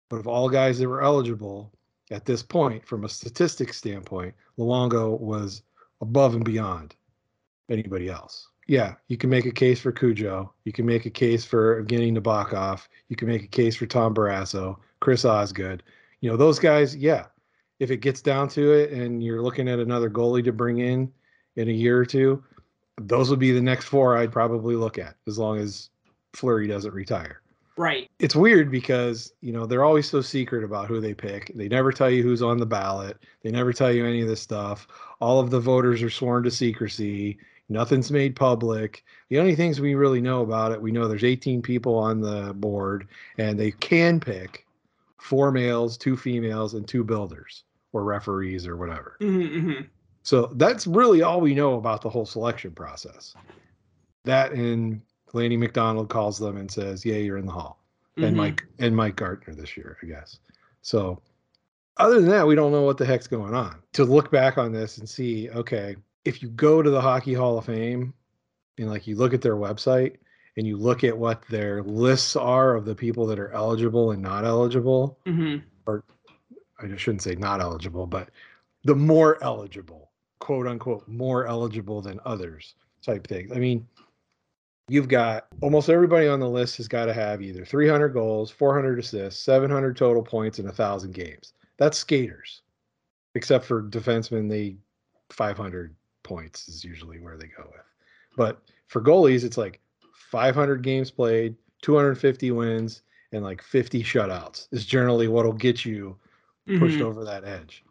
but of all guys that were eligible at this point, from a statistics standpoint, Luongo was above and beyond anybody else. Yeah, you can make a case for Cujo. You can make a case for Evgeny Nabokov. You can make a case for Tom Barrasso, Chris Osgood. You know, those guys, yeah. If it gets down to it and you're looking at another goalie to bring in in a year or two, those would be the next four I'd probably look at as long as Fleury doesn't retire.
Right.
It's weird because, you know, they're always so secret about who they pick. They never tell you who's on the ballot. They never tell you any of this stuff. All of the voters are sworn to secrecy. Nothing's made public. The only things we really know about it, we know there's 18 people on the board and they can pick four males, two females, and two builders or referees or whatever.
hmm
So that's really all we know about the whole selection process. That and Lanny McDonald calls them and says, "Yeah, you're in the hall."
Mm-hmm.
And Mike and Mike Gartner this year, I guess. So other than that, we don't know what the heck's going on. To look back on this and see, okay, if you go to the Hockey Hall of Fame and like you look at their website and you look at what their lists are of the people that are eligible and not eligible,
hmm
I shouldn't say not eligible, but the more eligible, quote unquote, more eligible than others type thing. I mean, you've got almost everybody on the list has got to have either 300 goals, 400 assists, 700 total points, and 1,000 games. That's skaters, except for defensemen, they 500 points is usually where they go with. But for goalies, it's like 500 games played, 250 wins, and like 50 shutouts is generally what'll get you pushed
Mhm.
over that edge.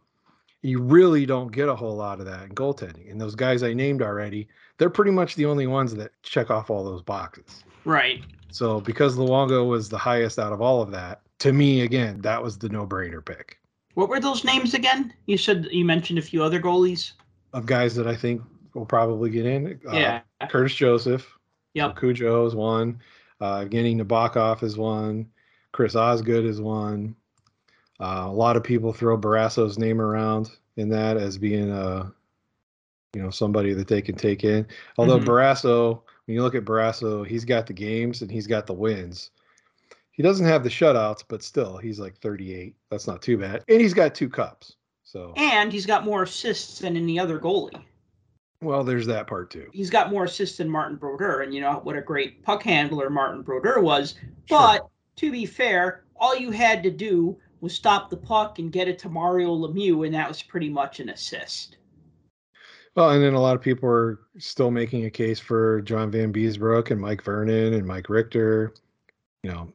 You really don't get a whole lot of that in goaltending. And those guys I named already, they're pretty much the only ones that check off all those boxes.
Right.
So because Luongo was the highest out of all of that, to me, again, that was the no-brainer pick
What were those names again? You said you mentioned a few other goalies.
of guys that I think will probably get in. Uh,
yeah.
Curtis Joseph,
Yep.
Cujo is one. Uh, Evgeny Nabokov is one. Chris Osgood is one. Uh, a lot of people throw Barrasso's name around in that as being a, you know, somebody that they can take in. Although
Mhm.
Barrasso, when you look at Barrasso, he's got the games and he's got the wins. He doesn't have the shutouts, but still, he's like 38. That's not too bad. And he's got two cups. So,
And he's got more assists than any other goalie.
well, there's that part too.
He's got more assists than Martin Brodeur, and you know what a great puck handler Martin Brodeur was.
Sure.
But to be fair, all you had to do was stop the puck and get it to Mario Lemieux, and that was pretty much an assist.
Well, and then a lot of people are still making a case for John Vanbiesbrouck and Mike Vernon and Mike Richter. You know,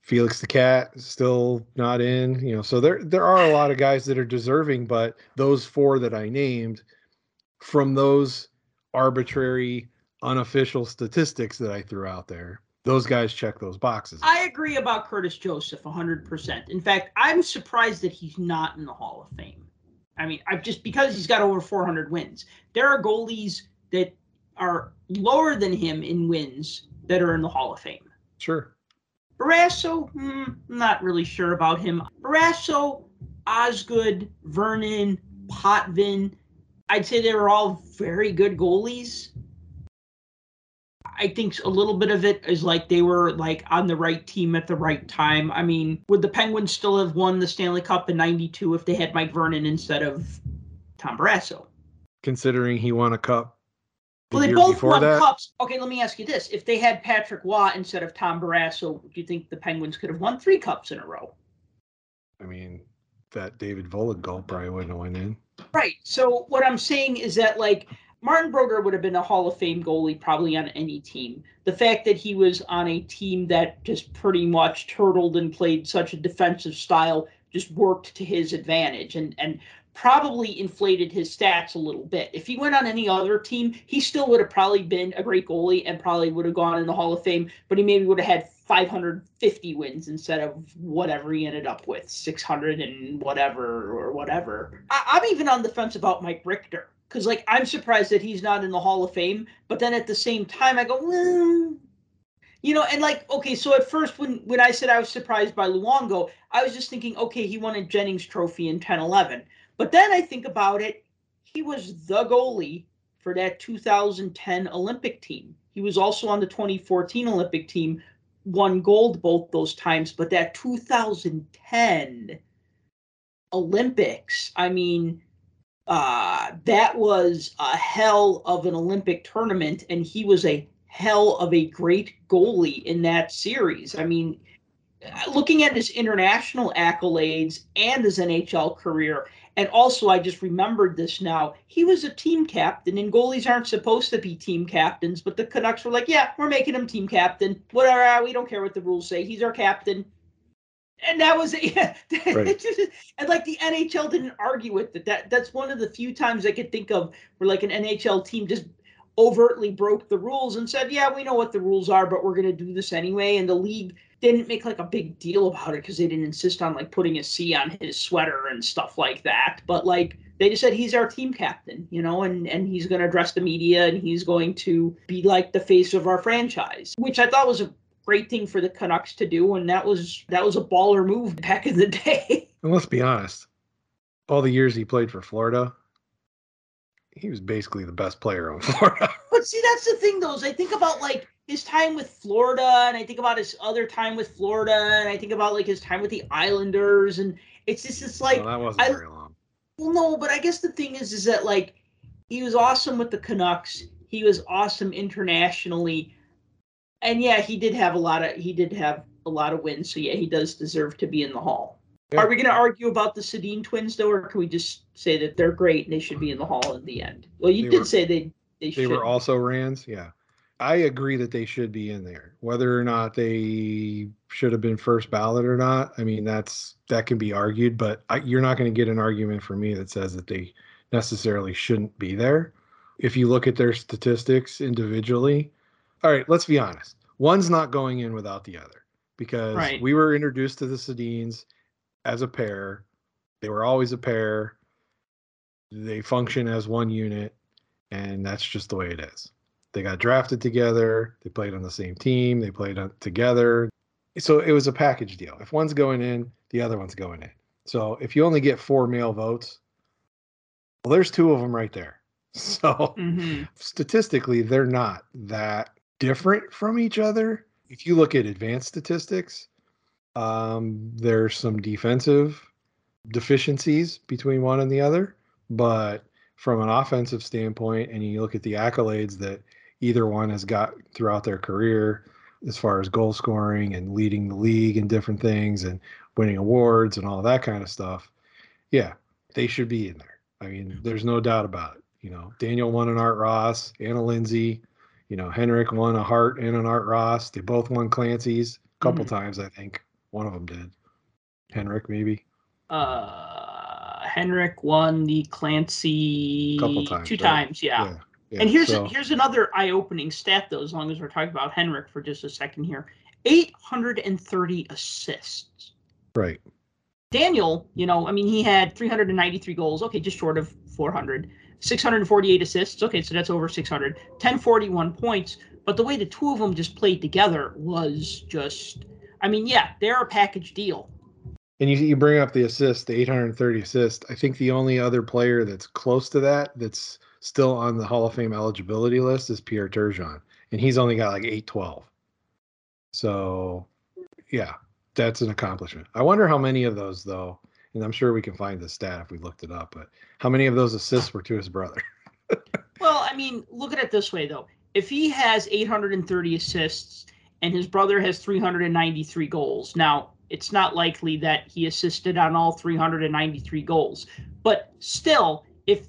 Felix the Cat still not in. You know, so there there are a lot of guys that are deserving, but those four that I named from those arbitrary, unofficial statistics that I threw out there, those guys check those boxes.
I agree about Curtis Joseph 100%. In fact, I'm surprised that he's not in the Hall of Fame. I mean, I've just because he's got over 400 wins. There are goalies that are lower than him in wins that are in the Hall of Fame.
Sure.
Barrasso, hmm, not really sure about him. Barrasso, Osgood, Vernon, Potvin, I'd say they were all very good goalies. I think a little bit of it is like they were like on the right team at the right time. I mean, would the Penguins still have won the Stanley Cup in 92 if they had Mike Vernon instead of Tom Barrasso?
Considering he won a cup the
Well, they both won
that.
cups. Okay, let me ask you this: If they had Patrick Roy instead of Tom Barrasso, do you think the Penguins could have won three cups in a row?
I mean, that David Volek goal probably wouldn't have went in.
Right. So what I'm saying is that like Martin Brodeur would have been a Hall of Fame goalie probably on any team. The fact that he was on a team that just pretty much turtled and played such a defensive style just worked to his advantage and and probably inflated his stats a little bit. If he went on any other team, he still would have probably been a great goalie and probably would have gone in the Hall of Fame, but he maybe would have had 550 wins instead of whatever he ended up with, 600 and whatever or whatever. I, I'm even on the fence about Mike Richter because, like, I'm surprised that he's not in the Hall of Fame, but then at the same time, I go, well, you know, and like, okay, so at first when when I said I was surprised by Luongo, I was just thinking, okay, he won a Jennings Trophy in 10-11. But then I think about it, he was the goalie for that 2010 Olympic team. He was also on the 2014 Olympic team, won gold both those times. But that 2010 Olympics, I mean, uh, that was a hell of an Olympic tournament, and he was a hell of a great goalie in that series. I mean, looking at his international accolades and his NHL career, and also I just remembered this now. He was a team captain, and goalies aren't supposed to be team captains, but the Canucks were like, "Yeah, we're making him team captain. Whatever, uh, we don't care what the rules say. He's our captain." And that was it. Yeah.
Right.
and like the NHL didn't argue with it. That that's one of the few times I could think of where like an NHL team just overtly broke the rules and said, "Yeah, we know what the rules are, but we're going to do this anyway." And the league didn't make like a big deal about it because they didn't insist on like putting a C on his sweater and stuff like that. But like they just said he's our team captain, you know, and and he's going to address the media and he's going to be like the face of our franchise, which I thought was a great thing for the Canucks to do, and that was that was a baller move back in the day.
And let's be honest, all the years he played for Florida, he was basically the best player on Florida.
But see, that's the thing, though. Is I think about like his time with Florida, and I think about his other time with Florida, and I think about like his time with the Islanders, and it's just it's like
well, that wasn't
I-
very long.
well, no, but I guess the thing is, is that like he was awesome with the Canucks. He was awesome internationally, and yeah, he did have a lot of he did have a lot of wins. So yeah, he does deserve to be in the Hall.
Yeah.
Are we going to argue about the Sedin twins though, or can we just say that they're great and they should be in the Hall in the end? Well, you
They
did
were-
say they they,
They were also Rands, yeah. I agree that they should be in there. Whether or not they should have been first ballot or not, I mean that's that can be argued, but I, you're not going to get an argument from me that says that they necessarily shouldn't be there. If you look at their statistics individually, all right, let's be honest. One's not going in without the other because
Right.
we were introduced to the Sedins as a pair. They were always a pair. They function as one unit, and that's just the way it is. They got drafted together. They played on the same team. They played on, together. So it was a package deal. If one's going in, the other one's going in. So if you only get four male votes, well, there's two of them right there. So
Mhm.
statistically, they're not that different from each other. if you look at advanced statistics, um, there's some defensive deficiencies between one and the other, but from an offensive standpoint, and you look at the accolades that either one has got throughout their career, as far as goal scoring and leading the league and different things and winning awards and all that kind of stuff, yeah, they should be in there. I mean, there's no doubt about it. You know, Daniel won an Art Ross, Anna Lindsay, you know, Henrik won a Hart and an Art Ross. They both won Clancy's a couple
Mm-hmm.
times, I think. One of them did. Henrik, maybe.
Uh, Henrik won the Clancy
Couple times,
two
right?
times, yeah.
Yeah. yeah.
and here's
so,
here's another eye-opening stat though. As long as we're talking about Henrik for just a second here, 830 assists.
right.
Daniel, you know, I mean, he had 393 goals. Okay, just short of 400. 648 assists. Okay, so that's over 600. 1041 points. But the way the two of them just played together was just, I mean, yeah, they're a package deal.
And you, you bring up the assist, the 830 assist. I think the only other player that's close to that that's still on the Hall of Fame eligibility list is Pierre Turgeon, and he's only got like 812. So, yeah, that's an accomplishment. I wonder how many of those, though, and I'm sure we can find the stat if we looked it up, but how many of those assists were to his brother?
Well, I mean, look at it this way though. If he has 830 assists and his brother has 393 goals, now it's not likely that he assisted on all 393 goals. But still, if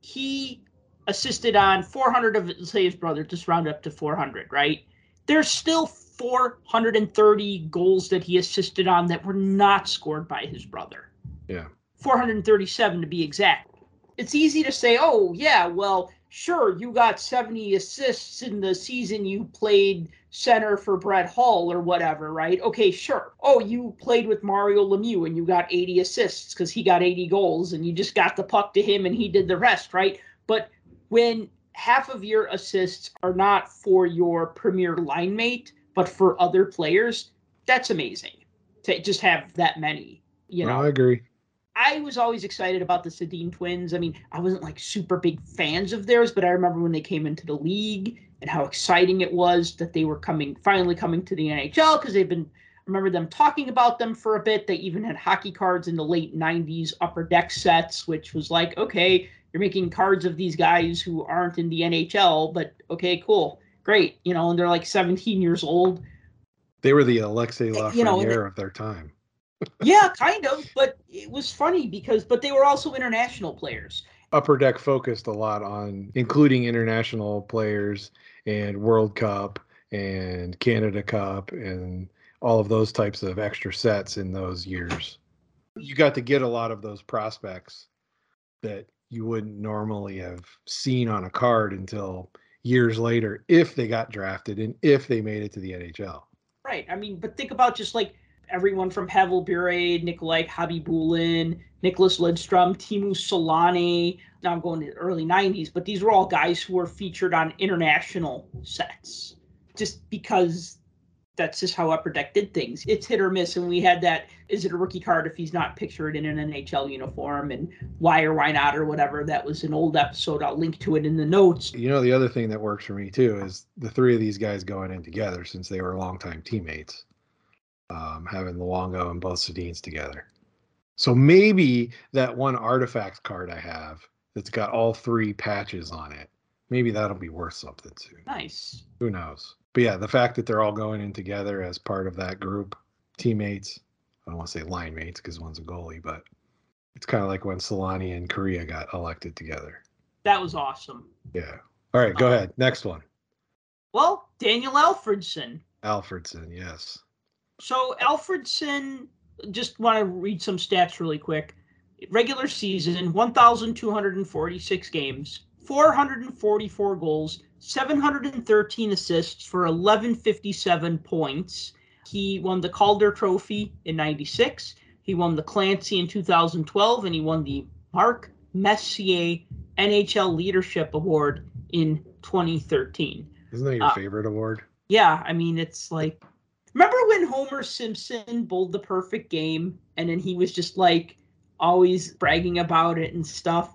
he assisted on 400 of say his brother, just round up to 400, right? There's still 430 goals that he assisted on that were not scored by his brother.
Yeah.
437 to be exact. It's easy to say, oh, yeah, well, sure, you got 70 assists in the season you played center for Brett Hull or whatever, right? Okay, sure. Oh, you played with Mario Lemieux and you got 80 assists because he got 80 goals and you just got the puck to him and he did the rest, right? But when half of your assists are not for your premier line mate, but for other players, that's amazing to just have that many, you know.
No, I agree.
I was always excited about the Sedin twins. I mean, I wasn't like super big fans of theirs, but I remember when they came into the league and how exciting it was that they were coming finally coming to the NHL because they've been I remember them talking about them for a bit. They even had hockey cards in the late 90s upper deck sets, which was like, okay, you're making cards of these guys who aren't in the NHL, but okay, cool. Great. You know, and they're like 17 years old.
They were the Alexis Lafreniere eh,
You know,
of their time.
Yeah, kind of, but it was funny because but they were also international players.
Upper Deck focused a lot on including international players and World Cup and Canada Cup and all of those types of extra sets in those years. You got to get a lot of those prospects that you wouldn't normally have seen on a card until years later if they got drafted and if they made it to the NHL.
Right. I mean, but think about just like everyone from Pavel Bure, Nikolai Khabibulin, Nicklas Lidstrom, Teemu Selanne. Now I'm going to the early 90s, but these were all guys who were featured on international sets just because that's just how Upper Deck did things. It's hit or miss. And we had that is it a rookie card if he's not pictured in an NHL uniform and why or why not or whatever. That was an old episode. I'll link to it in the notes.
You know, the other thing that works for me too is the three of these guys going in together since they were longtime teammates, um, having Luongo and both Sedins together. So maybe that one artifact card I have that's got all three patches on it, maybe that'll be worth something soon.
Nice.
Who knows? But yeah, the fact that they're all going in together as part of that group, teammates, I don't want to say line mates because one's a goalie, but it's kind of like when Selanne and Kariya got elected together.
That was awesome.
Yeah. All right, go
Uh,
ahead. Next one.
Well, Daniel Alfredsson.
Alfredsson, yes.
So Alfredsson, just want to read some stats really quick. Regular season, 1,246 games, 444 goals, 713 assists for 1157 points. He won the Calder Trophy in 96. He won the Clancy in 2012, and he won the Mark Messier NHL Leadership Award in 2013.
Isn't that your
Uh,
favorite award?
Yeah, I mean, it's like, remember when Homer Simpson bowled the perfect game and then he was just like always bragging about it and stuff?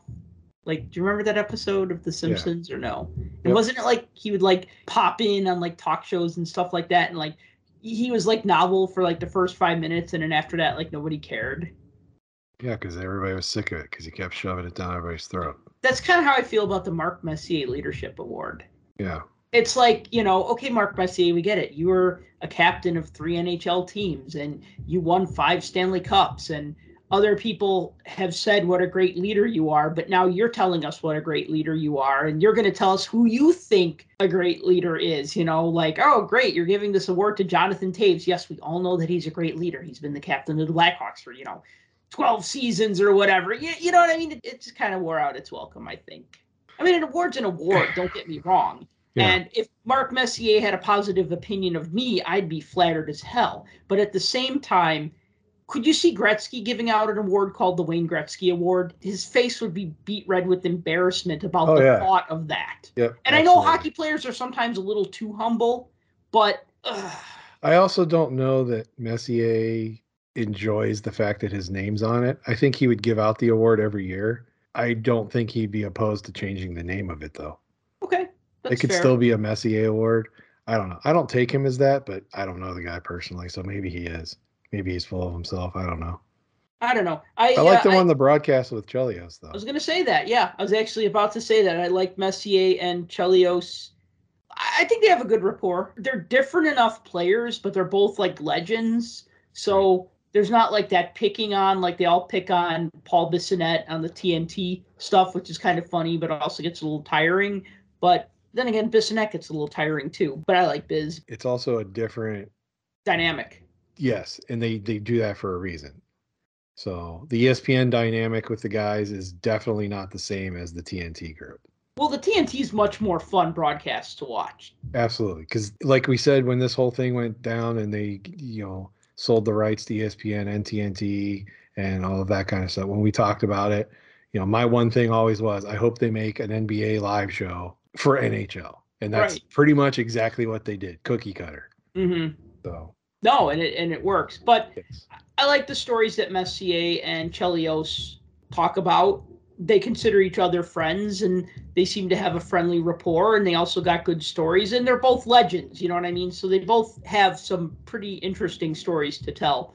Like, do you remember that episode of The Simpsons or no? And yep. wasn't it like he would like pop in on like talk shows and stuff like that, and like he was like novel for like the first five minutes, and then after that, like nobody cared.
Yeah, because everybody was sick of it because he kept shoving it down everybody's throat.
That's kind of how I feel about the Mark Messier Leadership Award.
Yeah.
It's like, you know, okay, Mark Messier, we get it. You were a captain of three NHL teams and you won five Stanley Cups and other people have said what a great leader you are, but now you're telling us what a great leader you are, and you're going to tell us who you think a great leader is. You know, like, oh, great, you're giving this award to Jonathan Toews. Yes, we all know that he's a great leader. He's been the captain of the Blackhawks for, you know, 12 seasons or whatever. You, you know what I mean? It, it just kind of wore out its welcome, I think. I mean, an award's an award, don't get me wrong. Yeah. And if Mark Messier had a positive opinion of me, I'd be flattered as hell. But at the same time, could you see Gretzky giving out an award called the Wayne Gretzky Award? His face would be beet red with embarrassment about oh, the yeah. thought of that.
Yep,
and absolutely. I know hockey players are sometimes a little too humble, but ugh.
I also don't know that Messier enjoys the fact that his name's on it. I think he would give out the award every year. I don't think he'd be opposed to changing the name of it though.
Okay.
It could fair. still be a Messier award. I don't know. I don't take him as that, but I don't know the guy personally, so maybe he is. Maybe he's full of himself. I don't know.
I don't know. I,
I like uh, the one the broadcast with Chelios though. I
was going to say that. Yeah, I was actually about to say that. I like Messier and Chelios. I think they have a good rapport. They're different enough players, but they're both like legends. So there's not like that picking on like they all pick on Paul Bissonnette on the TNT stuff, which is kind of funny, but also gets a little tiring. But then again, Bissonnette gets a little tiring too. But I like Biz.
It's also a different
dynamic.
Yes, and they they do that for a reason. So the ESPN dynamic with the guys is definitely not the same as the TNT group.
Well, the TNT is much more fun broadcast to watch.
Absolutely, because like we said, when this whole thing went down and they you know sold the rights to ESPN and TNT and all of that kind of stuff, when we talked about it, you know, my one thing always was, I hope they make an NBA live show for NHL, and that's right. pretty much exactly what they did, cookie cutter.
Mm-hmm.
So
no, and it and it works. But yes. I like the stories that Messier and Chelios talk about. They consider each other friends, and they seem to have a friendly rapport. And they also got good stories, and they're both legends. You know what I mean? So they both have some pretty interesting stories to tell.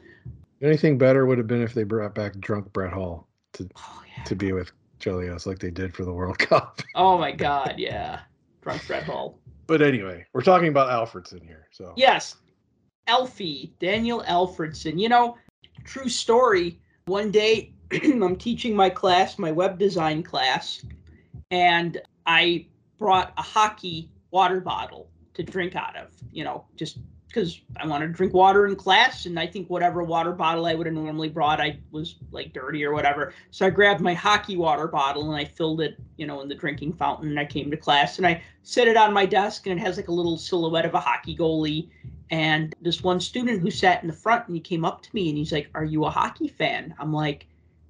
Anything better would have been if they brought back drunk Brett Hull to oh, yeah. to be with Chelios like they did for the World Cup.
oh my God, yeah, drunk Brett Hull.
But anyway, we're talking about Alfredsson here. So
yes, Alfie, Daniel Alfredsson. You know, true story. One day I'm teaching my class, my web design class, and I brought a hockey water bottle to drink out of, you know, just because I wanted to drink water in class, and I think whatever water bottle I would have normally brought, I was like dirty or whatever. So I grabbed my hockey water bottle and I filled it, you know, in the drinking fountain. And I came to class and I set it on my desk, and it has like a little silhouette of a hockey goalie. And this one student who sat in the front and he came up to me and he's like, "Are you a hockey fan?" I'm like,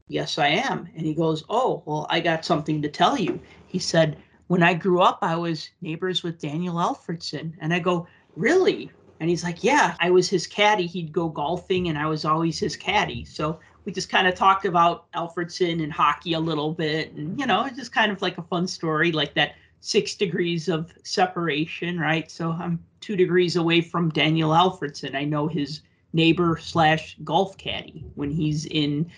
"Yes, I am." And he goes, "Oh, well, I got something to tell you." He said, "When I grew up, I was neighbors with Daniel Alfredsson," And I go, "Really?" And he's like, Yeah, I was his caddy. He'd go golfing and I was always his caddy. So we just kind of talked about Alfredsson and hockey a little bit. And, you know, it's just kind of like a fun story, like that six degrees of separation, right? So I'm two degrees away from Daniel Alfredsson. I know his neighbor slash golf caddy when he's in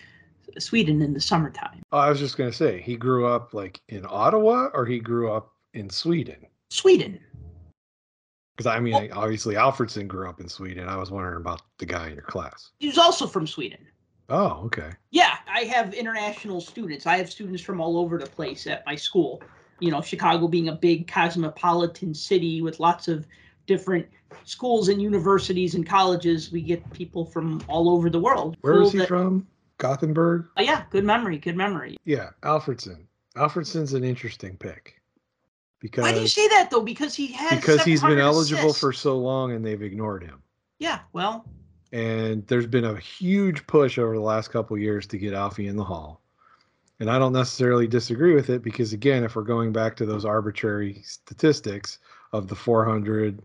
Sweden in the summertime.
Oh, I was just going to say, he grew up like in Ottawa or he grew up in Sweden?
Sweden.
Because I mean, well, obviously Alfredsson grew up in Sweden. I was wondering about the guy in your class.
He was also from Sweden.
Oh, okay.
Yeah, I have international students. I have students from all over the place at my school. You know, Chicago being a big cosmopolitan city with lots of different schools and universities and colleges, we get people from all over the world.
Where cool he that, from? Gothenburg?
Oh, yeah, good memory. Good memory.
Yeah, Alfredsson. Alfredsson's an interesting pick.
Because why do you say that though? Because he has
because he's been eligible assists. for so long and they've ignored him.
Yeah, well.
And there's been a huge push over the last couple years to get Alfie in the hall. And I don't necessarily disagree with it because again, if we're going back to those arbitrary statistics of the 400,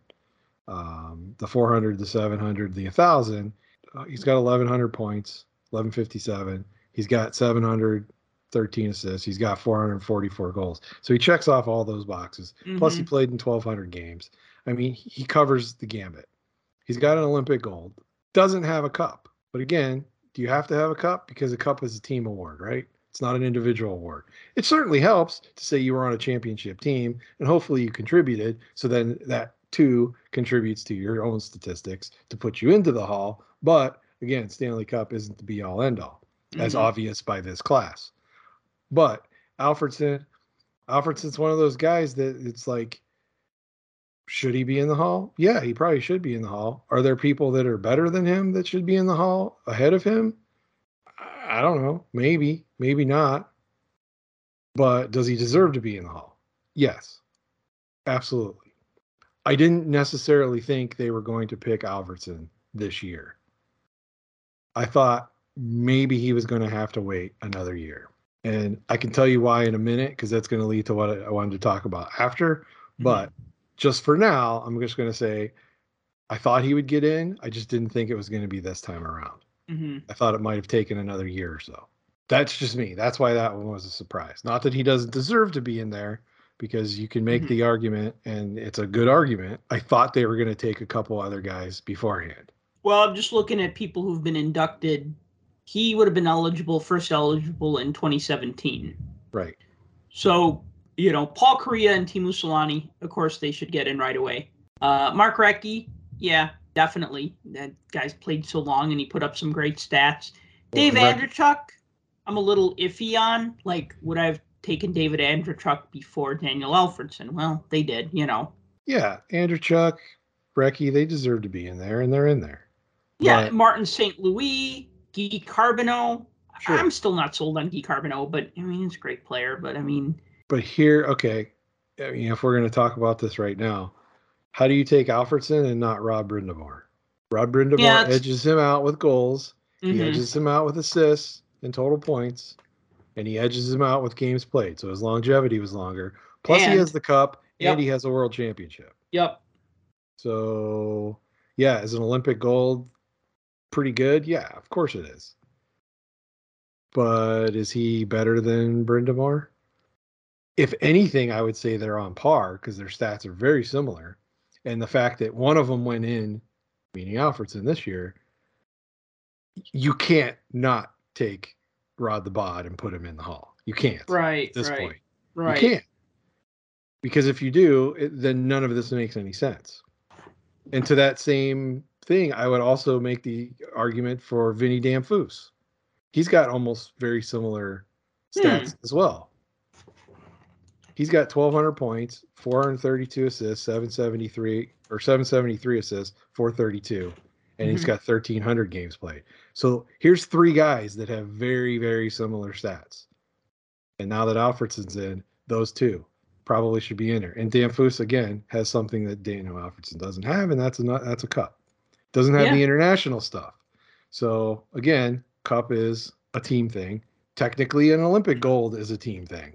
um, the 400, the 700, the 1000, uh, he's got 1100 points, 1157. He's got 700 13 assists. He's got 444 goals. So he checks off all those boxes. Plus, he
Mhm.
played in 1,200 games. I mean, he covers the gambit. He's got an Olympic gold. Doesn't have a cup. But again, do you have to have a cup? Because a cup is a team award, right? It's not an individual award. It certainly helps to say you were on a championship team and hopefully you contributed. So then that too contributes to your own statistics to put you into the hall. But again, Stanley Cup isn't the be all end all, as
Mhm.
obvious by this class. But Alfredsson, Alfredsson's one of those guys that it's like, should he be in the hall? Yeah, he probably should be in the hall. Are there people that are better than him that should be in the hall ahead of him? I don't know. Maybe, maybe not. But does he deserve to be in the hall? Yes, absolutely. I didn't necessarily think they were going to pick Alfredsson this year. I thought maybe he was going to have to wait another year. And I can tell you why in a minute because that's going to lead to what I wanted to talk about after. But just for now, I'm just going to say I thought he would get in. I just didn't think it was going to be this time around.
Mhm.
I thought it might have taken another year or so. That's just me. That's why that one was a surprise. Not that he doesn't deserve to be in there, because you can make
Mhm.
the argument, and it's a good argument. I thought they were going to take a couple other guys beforehand.
Well, I'm just looking at people who've been inducted. He would have been eligible, first eligible in 2017.
Right.
So, you know, Paul Kariya and Teemu Selanne, of course, they should get in right away. Uh, Mark Recchi, yeah, definitely. That guy's played so long and he put up some great stats. Dave
Rec-
Andreychuk, I'm a little iffy on. Like, would I have taken David Andreychuk before Daniel Alfredsson? Well, they did, you know.
Yeah, Andrew Chuck, Recchi, they deserve to be in there, and they're in there.
Yeah,
But-
Martin St. Louis, Guy Carbonneau.
Sure.
I'm still not sold on Guy Carbonneau, but I mean, he's a great player. But I mean,
But here, okay, I mean, if we're going to talk about this right now, how do you take Alfredsson and not Rob Brind'Amour? Rob Brind'Amour
Yeah,
edges him out with goals. He
mhm.
edges him out with assists and total points, and he edges him out with games played. So his longevity was longer. Plus, he has the cup
Yep.
and he has a world championship.
yep.
So, yeah, as an Olympic gold pretty good? Yeah, of course it is. But is he better than Brind'Amour? If anything, I would say they're on par because their stats are very similar. And the fact that one of them went in, meaning Alfredsson this year, you can't not take Rod the Bod and put him in the hall. You can't
Right.
at this
right.
point.
Right.
You can't. Because if you do, it, then none of this makes any sense. And to that same thing, I would also make the argument for Vinny Damphousse. He's got almost very similar stats as well. He's got 1,200 points, 432 assists, 773 or 773 assists, 432, and he's
Mhm.
got 1,300 games played. So here's three guys that have very, very similar stats. And now that Alfredsson's in, those two probably should be in there. And Dan Damphousse again has something that Daniel Alfredsson doesn't have, and that's a that's a cup. Doesn't have
Yeah.
the international stuff. So again, cup is a team thing. Technically, an Olympic gold is a team thing.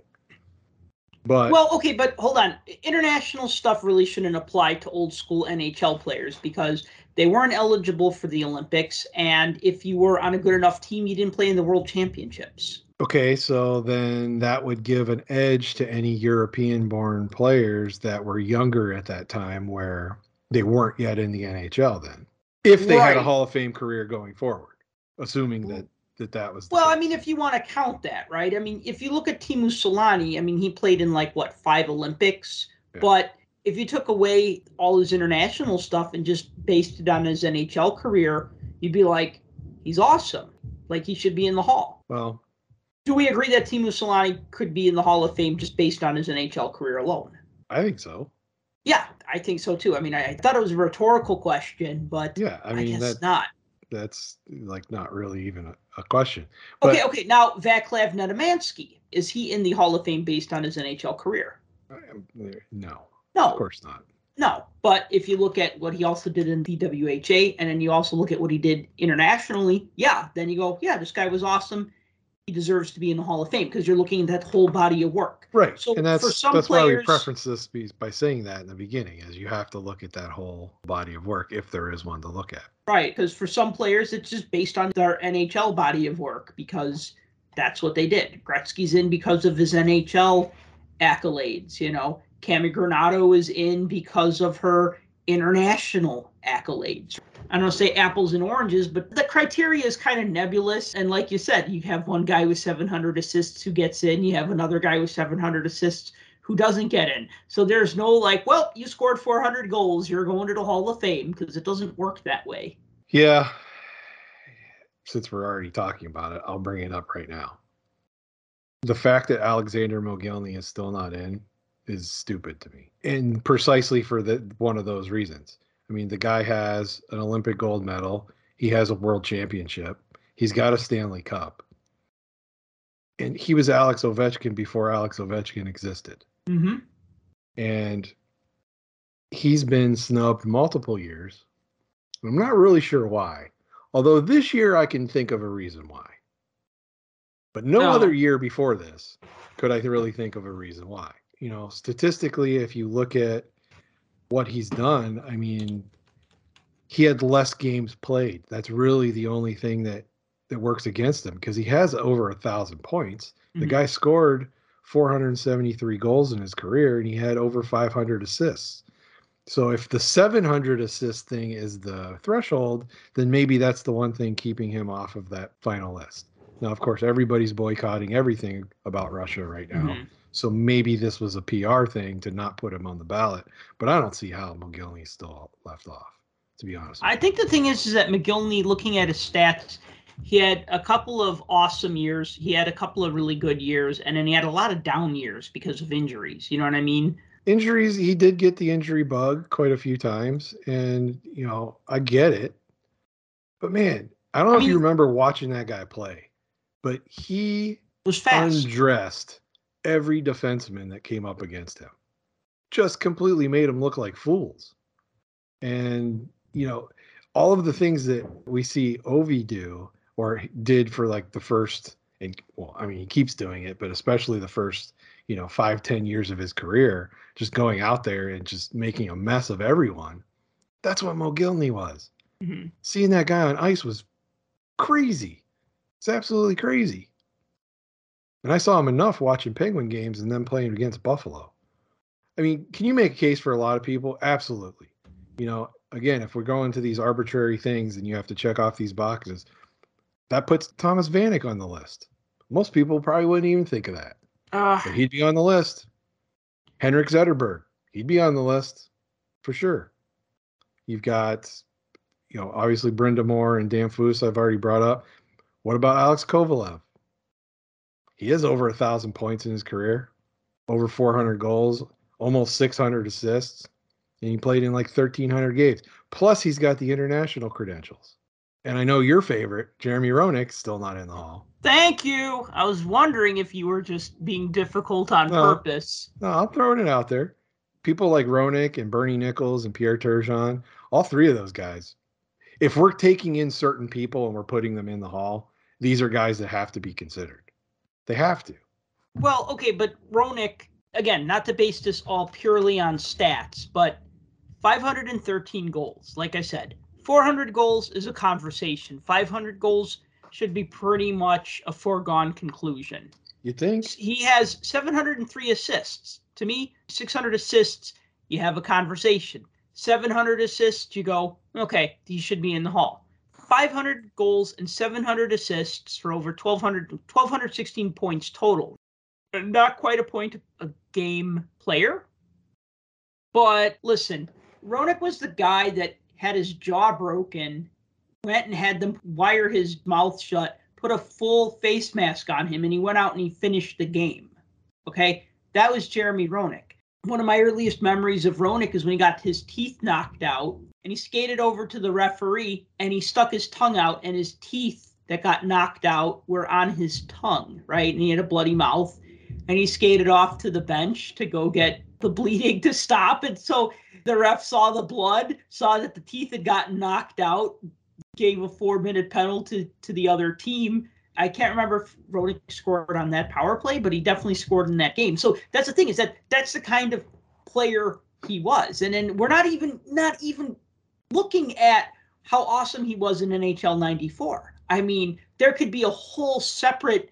But
Well, okay, but hold on. International stuff really shouldn't apply to old school NHL players because they weren't eligible for the Olympics, and if you were on a good enough team, you didn't play in the World Championships.
Okay, so then that would give an edge to any European-born players that were younger at that time, where they weren't yet in the NHL. Then, if they had a Hall of Fame career going forward, assuming that that that was. the
Well, I mean, if you want to count that, right? I mean, if you look at Teemu Selanne, I mean, he played in like what five Olympics,
Yeah.
but if you took away all his international stuff and just based it on his NHL career, you'd be like, he's awesome. Like he should be in the Hall.
well,
Do we agree that Teemu Selanne could be in the Hall of Fame just based on his NHL career alone?
I think so.
Yeah, I think so too. I mean, I, I thought it was a rhetorical question, but
Yeah, I
I,
mean
guess
that
not.
that's like not really even a, a question.
Okay,
But-
okay. Now Vaclav Nedomansky is he in the Hall of Fame based on his NHL career?
No,
No,
of course not.
no. But if you look at what he also did in the WHA, and then you also look at what he did internationally, yeah, then you go, yeah, this guy was awesome. Deserves to be in the Hall of Fame because you're looking at that whole body of work.
Right,
So
and that's
for some
that's why we
players-
preference this be- by saying that in the beginning, is you have to look at that whole body of work if there is one to look at.
Right, because for some players, it's just based on their NHL body of work because that's what they did. Gretzky's in because of his NHL accolades. You know, Cammi Granato is in because of her international accolades. I don't say apples and oranges, but the criteria is kind of nebulous. And like you said, you have one guy with 700 assists who gets in, you have another guy with 700 assists who doesn't get in. So there's no like, well, you scored 400 goals, you're going to the Hall of Fame because it doesn't work that way.
Yeah. Since we're already talking about it, I'll bring it up right now. The fact that Alexander Mogilny is still not in is stupid to me. And precisely for the one of those reasons. I mean, the guy has an Olympic gold medal, he has a world championship, he's got a Stanley Cup. And he was Alex Ovechkin before Alex Ovechkin existed.
Mm-hmm.
And he's been snubbed multiple years. I'm not really sure why. Although this year I can think of a reason why. But no,
No.
other year before this could I really think of a reason why. You know, statistically, if you look at what he's done, I mean, he had less games played. That's really the only thing that that works against him because he has over a thousand points. The
Mhm.
guy scored 473 goals in his career and he had over 500 assists. So if the 700 assist thing is the threshold, then maybe that's the one thing keeping him off of that final list. Now, of course, everybody's boycotting everything about Russia right now.
Mhm.
So maybe this was a PR thing to not put him on the ballot. But I don't see how Mogilny is still left off, to be honest.
I think the thing is, is that Mogilny, looking at his stats, he had a couple of awesome years. He had a couple of really good years, and then he had a lot of down years because of injuries. You know what I mean?
injuries he did get the injury bug quite a few times and you know i get it but man i don't know
I
if you remember watching that guy play but he
was fast.
undressed every defenseman that came up against him. Just completely made them look like fools. And you know all of the things that we see ovi do or did for like the first and well i mean he keeps doing it but especially the first you know five ten years of his career just going out there and just making a mess of everyone. That's what mogilny was.
Mhm.
seeing that guy on ice was crazy. It's absolutely crazy and i saw him enough watching penguin games and then playing against buffalo i mean can you make a case for a lot of people absolutely you know again if we're going to these arbitrary things and you have to check off these boxes that puts thomas vanek on the list most people probably wouldn't even think of that
Uh,
but he'd be on the list. Henrik Zetterberg, he'd be on the list for sure. You've got, you know, obviously Brind'Amour and Damphousse, I've already brought up. What about Alex Kovalev? He has over a thousand points in his career, over 400 goals, almost 600 assists, and he played in like 1,300 games. Plus, he's got the international credentials. And I know your favorite, Jeremy Roenick, still not in the hall.
thank you. I was wondering if you were just being difficult on
No.
purpose.
No, I'm throwing it out there. People like Roenick and Bernie Nicholls and Pierre Turgeon, all three of those guys. If we're taking in certain people and we're putting them in the hall, these are guys that have to be considered. They have to.
Well, okay, but Roenick, again, not to base this all purely on stats, but 513 goals. Like I said, 400 goals is a conversation. 500 goals should be pretty much a foregone conclusion.
You think?
He has 703 assists. To me, 600 assists, you have a conversation. 700 assists, you go, okay, he should be in the hall. 500 goals and 700 assists for over 1,200, 1,216 points total. Not quite a point a game player. But listen, Roenick was the guy that had his jaw broken, went and had them wire his mouth shut, put a full face mask on him, and he went out and he finished the game. Okay, that was Jeremy Roenick. One of my earliest memories of Roenick is when he got his teeth knocked out and he skated over to the referee and he stuck his tongue out and his teeth that got knocked out were on his tongue, right? And he had a bloody mouth and he skated off to the bench to go get the bleeding to stop. And so the ref saw the blood, saw that the teeth had gotten knocked out, gave a four minute penalty to the other team. I can't remember if Roenick scored on that power play, but he definitely scored in that game. So that's the thing is that that's the kind of player he was. And then we're not even not even looking at how awesome he was in NHL 94. I mean, there could be a whole separate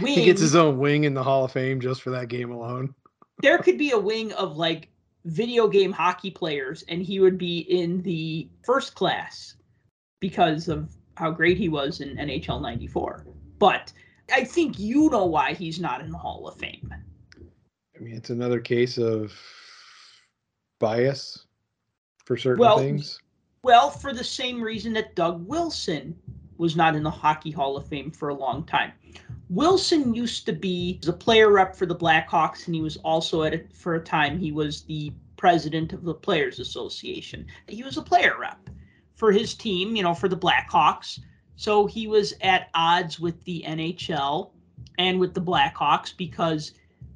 wing.
He gets his own wing in the Hall of Fame just for that game alone.
there could be a wing of like video game hockey players, and he would be in the first class because of how great he was in NHL '94. But I think you know why he's not in the Hall of Fame.
I mean, it's another case of bias for certain
Well,
things.
Well, for the same reason that Doug Wilson was not in the Hockey Hall of Fame for a long time. Wilson used to be a player rep for the Blackhawks, and he was also at a, for a time he was the president of the Players Association. He was a player rep for his team, you know, for the Blackhawks. So he was at odds with the NHL and with the Blackhawks because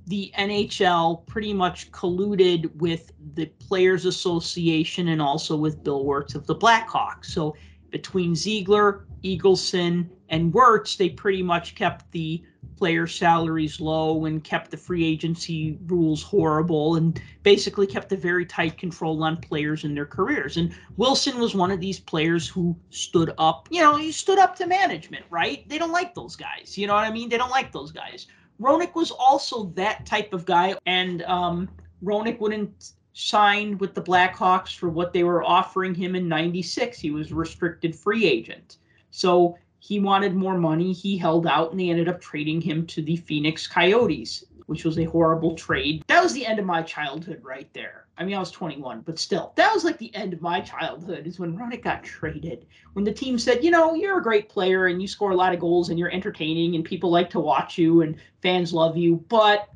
the NHL pretty much colluded with the Players Association and also with Bill Wirtz of the Blackhawks. So between Ziegler, Eagleson, and Wirtz, they pretty much kept the player salaries low and kept the free agency rules horrible and basically kept a very tight control on players in their careers. And Wilson was one of these players who stood up, you know, he stood up to management, right? They don't like those guys. You know what I mean? They don't like those guys. Roenick was also that type of guy, and um, Roenick wouldn't sign with the Blackhawks for what they were offering him in '96. He was a restricted free agent, so he wanted more money. He held out, and they ended up trading him to the Phoenix Coyotes, which was a horrible trade. That was the end of my childhood right there. I mean, I was 21, but still, that was like the end of my childhood is when Roenick got traded. When the team said, you know, you're a great player and you score a lot of goals and you're entertaining and people like to watch you and fans love you, but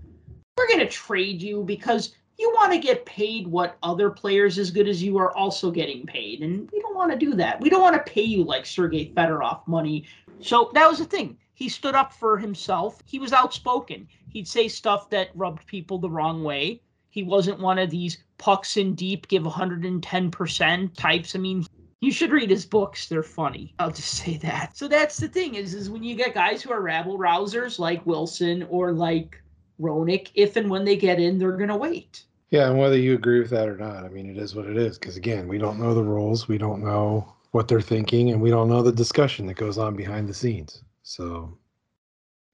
we're going to trade you because you want to get paid what other players as good as you are also getting paid. And we don't want to do that. We don't want to pay you like Sergei Fedorov money. So that was the thing. He stood up for himself. He was outspoken. He'd say stuff that rubbed people the wrong way. He wasn't one of these pucks in deep, give 110% types. I mean, you should read his books. They're funny. I'll just say that. So that's the thing is, is when you get guys who are rabble rousers like Wilson or like Roenick, if and when they get in, they're going to wait.
Yeah, and whether you agree with that or not, I mean, it is what it is. Because again, we don't know the rules, we don't know what they're thinking, and we don't know the discussion that goes on behind the scenes. So,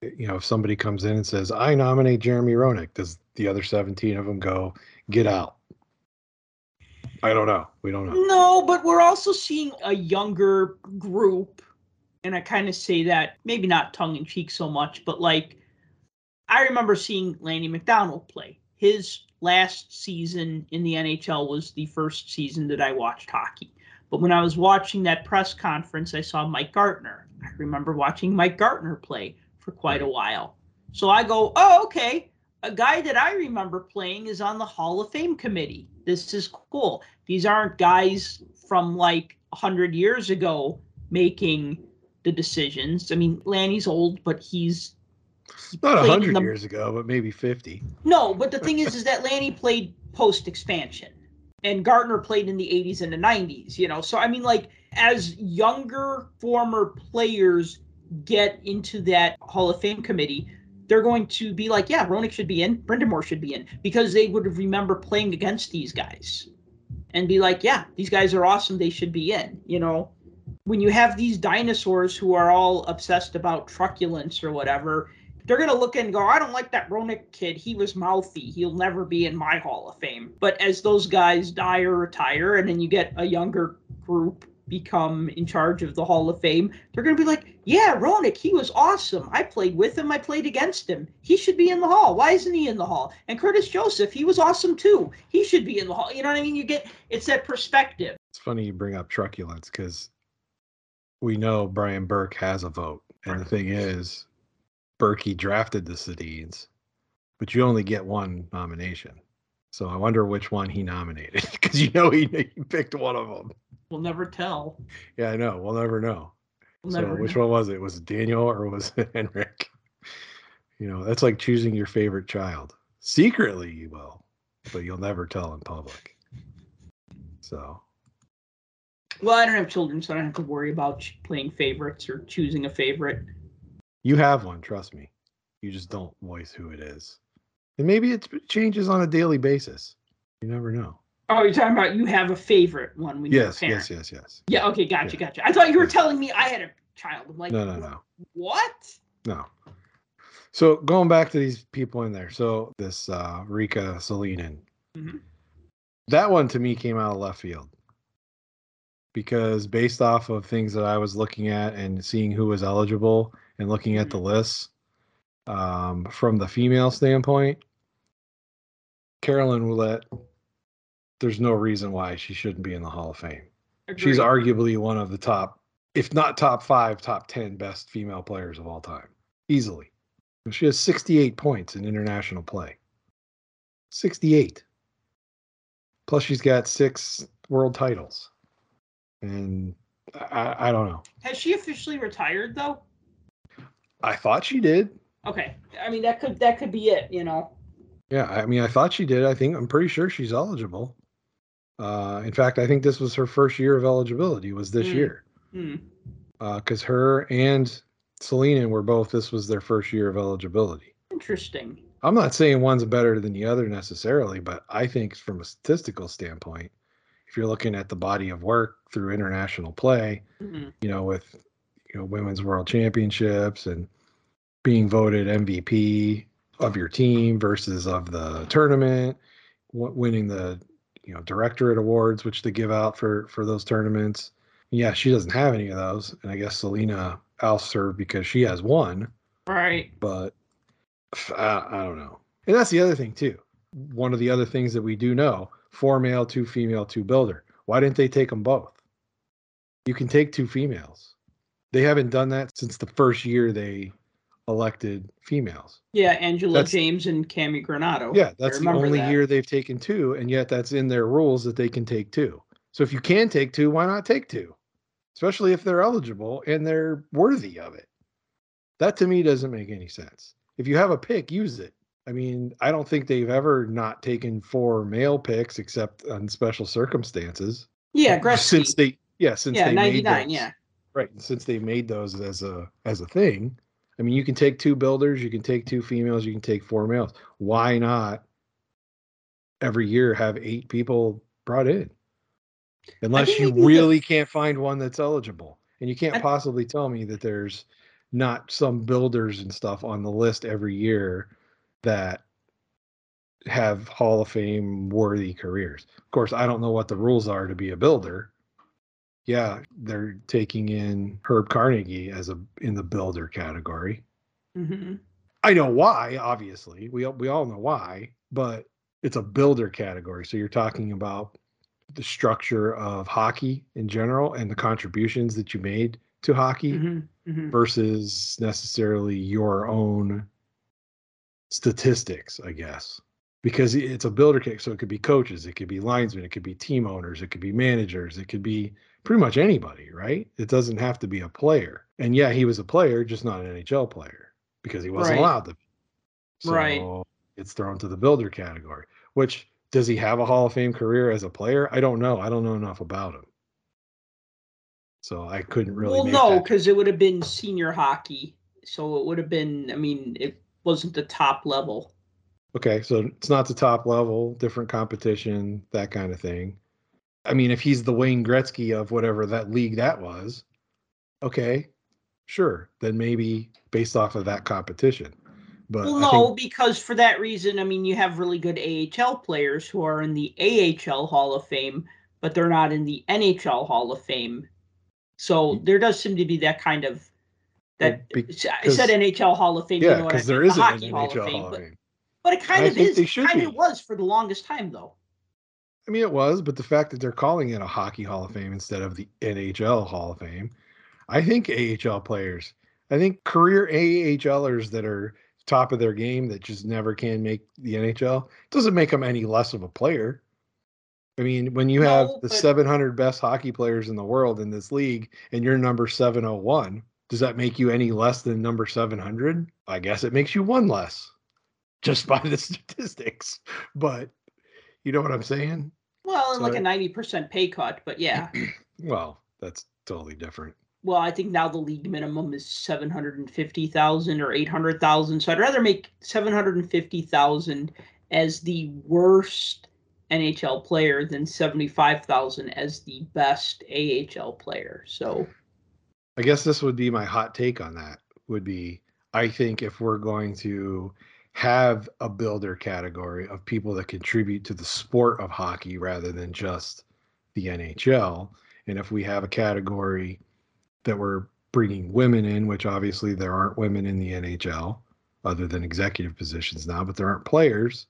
you know, if somebody comes in and says, "I nominate Jeremy Roenick," does the other seventeen of them go, "Get out"? I don't know. We don't know.
No, but we're also seeing a younger group, and I kind of say that maybe not tongue in cheek so much, but like I remember seeing Lanny McDonald play. His last season in the NHL was the first season that I watched hockey. But when I was watching that press conference, I saw Mike Gartner. I remember watching Mike Gartner play for quite a while. So I go, oh, okay. A guy that I remember playing is on the Hall of Fame committee. This is cool. These aren't guys from like 100 years ago making the decisions. I mean, Lanny's old, but he's he
Not hundred years ago, but maybe fifty.
no, but the thing is, is that Lanny played post expansion, and Gartner played in the '80s and the '90s. You know, so I mean, like as younger former players get into that Hall of Fame committee, they're going to be like, yeah, Roenick should be in, Brind'Amour should be in, because they would remember playing against these guys, and be like, yeah, these guys are awesome, they should be in. You know, when you have these dinosaurs who are all obsessed about truculence or whatever, they're gonna look and go, I don't like that Roenick kid. He was mouthy. He'll never be in my Hall of Fame. But as those guys die or retire, and then you get a younger group become in charge of the Hall of Fame, they're gonna be like, Yeah, Roenick, he was awesome. I played with him. I played against him. He should be in the Hall. Why isn't he in the Hall? And Curtis Joseph, he was awesome too. He should be in the Hall. You know what I mean? You get it's that perspective.
It's funny you bring up truculence because we know Brian Burke has a vote, and the thing is, Berkey drafted the Sedins, but you only get one nomination. So I wonder which one he nominated because you know he, he picked one of them.
We'll never tell.
Yeah, I know. We'll never know.
We'll
so
never
which
know.
one was it? Was it Daniel or was it Henrik? You know, that's like choosing your favorite child. Secretly, you will, but you'll never tell in public. So
Well, I don't have children, so I don't have to worry about playing favorites or choosing a favorite.
You have one, trust me. You just don't voice who it is. And maybe it changes on a daily basis. You never know.
Oh, you're talking about you have a favorite one when you're a
Yes,
parent.
yes, yes, yes.
Yeah, okay, gotcha,
Yeah.
gotcha. I thought you were telling me I had a child. I'm like,
No, no, no.
what?
No. So going back to these people in there. So this uh Riikka Sallinen.
Mhm.
That one to me came out of left field. Because based off of things that I was looking at and seeing who was eligible and looking at the list um, from the female standpoint, Carolyn Ouellette, there's no reason why she shouldn't be in the Hall of Fame. She's arguably one of the top, if not top five, top 10 best female players of all time. Easily. She has 68 points in international play. 68. Plus, she's got six world titles. And I, I don't know.
Has she officially retired though?
I thought she did.
Okay. I mean that could that could be it, you know.
Yeah, I mean, I thought she did. I think I'm pretty sure she's eligible. Uh, in fact, I think this was her first year of eligibility. Was this
Mm.
year?
Hmm.
because her and Sallinen were both. This was their first year of eligibility.
Interesting.
I'm not saying one's better than the other necessarily, but I think from a statistical standpoint, if you're looking at the body of work through international play,
Mhm.
you know, with you know women's world championships and being voted MVP of your team versus of the tournament, winning the you know directorate awards which they give out for for those tournaments. Yeah, she doesn't have any of those, and I guess Sallinen oust her because she has one
Right.
but I, I don't know. And that's the other thing too. One of the other things that we do know: four male, two female, two builder. Why didn't they take them both? You can take two females. They haven't done that since the first year they elected females.
Yeah, Angela
That's-
James and Cammi Granato.
Yeah, that's the only
that.
year they've taken two, and yet that's in their rules that they can take two. So if you can take two, why not take two? Especially if they're eligible and they're worthy of it. That to me doesn't make any sense. If you have a pick, use it. I mean, I don't think they've ever not taken four male picks except on special circumstances.
Yeah, Gretzky.
Since they yeah, since
yeah,
they
ninety
made those-
Yeah.
Right. Since they made those as a as a thing, I mean, you can take two builders, you can take two females, you can take four males. Why not every year have eight people brought in? Unless you really can't find one that's eligible. And you can't
I-
possibly tell me that there's not some builders and stuff on the list every year that have Hall of Fame worthy careers. Of course, I don't know what the rules are to be a builder. Yeah, they're taking in Herb Carnegie as a in the builder category.
hmm
I know why, obviously. We all- we all know why, but it's a builder category. So you're talking about the structure of hockey in general and the contributions that you made to hockey
hmm hmm
versus necessarily your own statistics, I guess. Because it's a builder kick. so it could be coaches, it could be linesmen, it could be team owners, it could be managers, it could be pretty much anybody, right? It doesn't have to be a player. And yeah, he was a player, just not an NHL player because he wasn't
Right.
allowed to. be. So
Right.
it's thrown to the builder category. Which does he have a Hall of Fame career as a player? I don't know. I don't know enough about him. So I couldn't really.
well, no, because it would have been senior hockey, so it would have been. I mean, it wasn't the top level.
Okay, so it's not the top level, different competition, that kind of thing. I mean, if he's the Wayne Gretzky of whatever that league that was, okay, sure, then maybe based off of that competition. But
Well, no,
think,
because for that reason, I mean, you have really good AHL players who are in the AHL Hall of Fame, but they're not in the NHL Hall of Fame. So there does seem to be that kind of that.
Well, be-
I said NHL Hall of Fame. you
yeah,
know what I
because there
meant,
isn't
the
an
Hockey Hall of Fame,
Hall of
but,
Fame.
but it kind
I
of is. kind of was for the longest time, though.
I mean, it was, but the fact that they're calling it a Hockey Hall of Fame instead of the NHL Hall of Fame, I think AHL players, I think career AHLers that are top of their game that just never can make the NHL doesn't make them any less of a player. I mean, when you have the
but-
700 best hockey players in the world in this league and you're number 701, does that make you any less than number 700? I guess it makes you one less just by the statistics. But you know what I'm saying?
Well, and like
So-
a ninety percent pay cut, but yeah.
Well, that's totally different.
well, I think now the league minimum is seven hundred and fifty thousand or eight hundred thousand. So I'd rather make seven hundred and fifty thousand as the worst NHL player than seventy five thousand as the best AHL player. So
I guess this would be my hot take on that. Would be I think if we're going to have a builder category of people that contribute to the sport of hockey rather than just the NHL, and if we have a category that we're bringing women in, which obviously there aren't women in the NHL other than executive positions now, but there aren't players.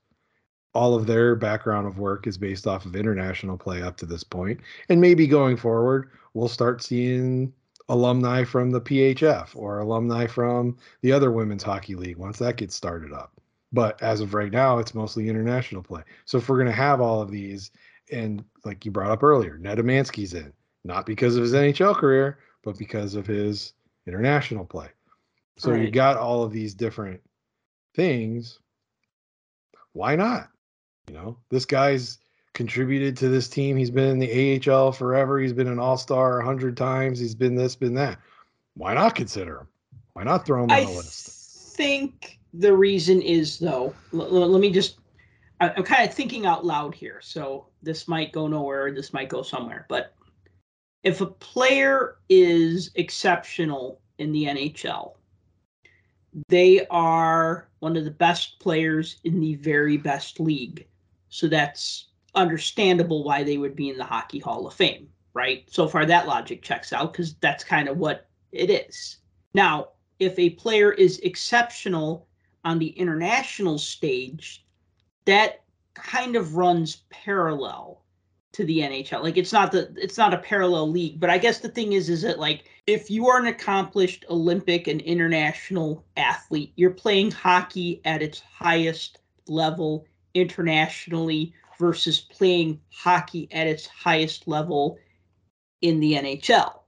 All of their background of work is based off of international play up to this point. and maybe going forward, we'll start seeing alumni from the PHF or alumni from the other women's hockey league once that gets started up. But as of right now, it's mostly international play. So if we're going to have all of these, and like you brought up earlier, Nedomansky's in, not because of his NHL career, but because of his international play. So
Right.
you got all of these different things. Why not? You know, this guy's contributed to this team. He's been in the AHL forever. He's been an all star a hundred times. He's been this, been that. Why not consider him? Why not throw him on
I
the list?
think the reason is though. l- l- let me just. I- I'm kind of thinking out loud here, so this might go nowhere. This might go somewhere. But if a player is exceptional in the NHL, they are one of the best players in the very best league. So that's understandable why they would be in the Hockey Hall of Fame, right? So far, that logic checks out because that's kind of what it is. Now, if a player is exceptional on the international stage, that kind of runs parallel to the NHL. Like it's not the it's not a parallel league, but I guess the thing is is that like if you are an accomplished Olympic and international athlete, you're playing hockey at its highest level internationally versus playing hockey at its highest level in the NHL.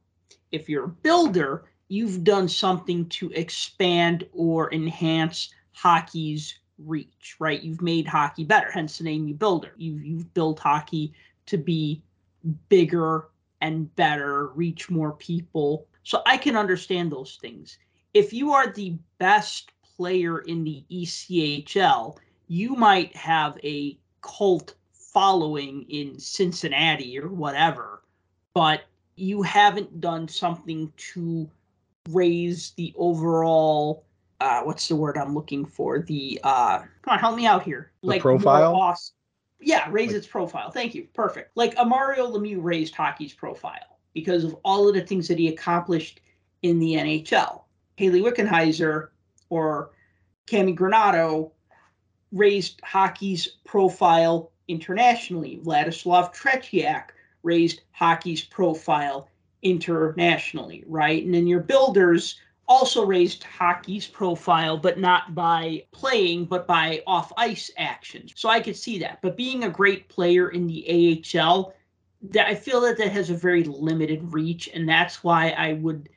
If you're a builder, you've done something to expand or enhance hockey's reach, right? You've made hockey better, hence the name you builder. You've you've built hockey to be bigger and better, reach more people. So I can understand those things. If you are the best player in the ECHL, you might have a cult following in Cincinnati or whatever, but you haven't done something to raise the overall uh what's the word I'm looking for? The uh come on, help me out here.
The
more
profile?
awes- yeah, raise
Like-
its profile. Thank you. Perfect. Like a Mario Lemieux raised hockey's profile because of all of the things that he accomplished in the NHL. Hayley Wickenheiser or Cammi Granato raised hockey's profile internationally. Vladislav Tretiak raised hockey's profile internationally, right? And then your builders also raised hockey's profile, but not by playing, but by off ice actions. So I could see that. But being a great player in the AHL, that I feel that that has a very limited reach, and that's why I would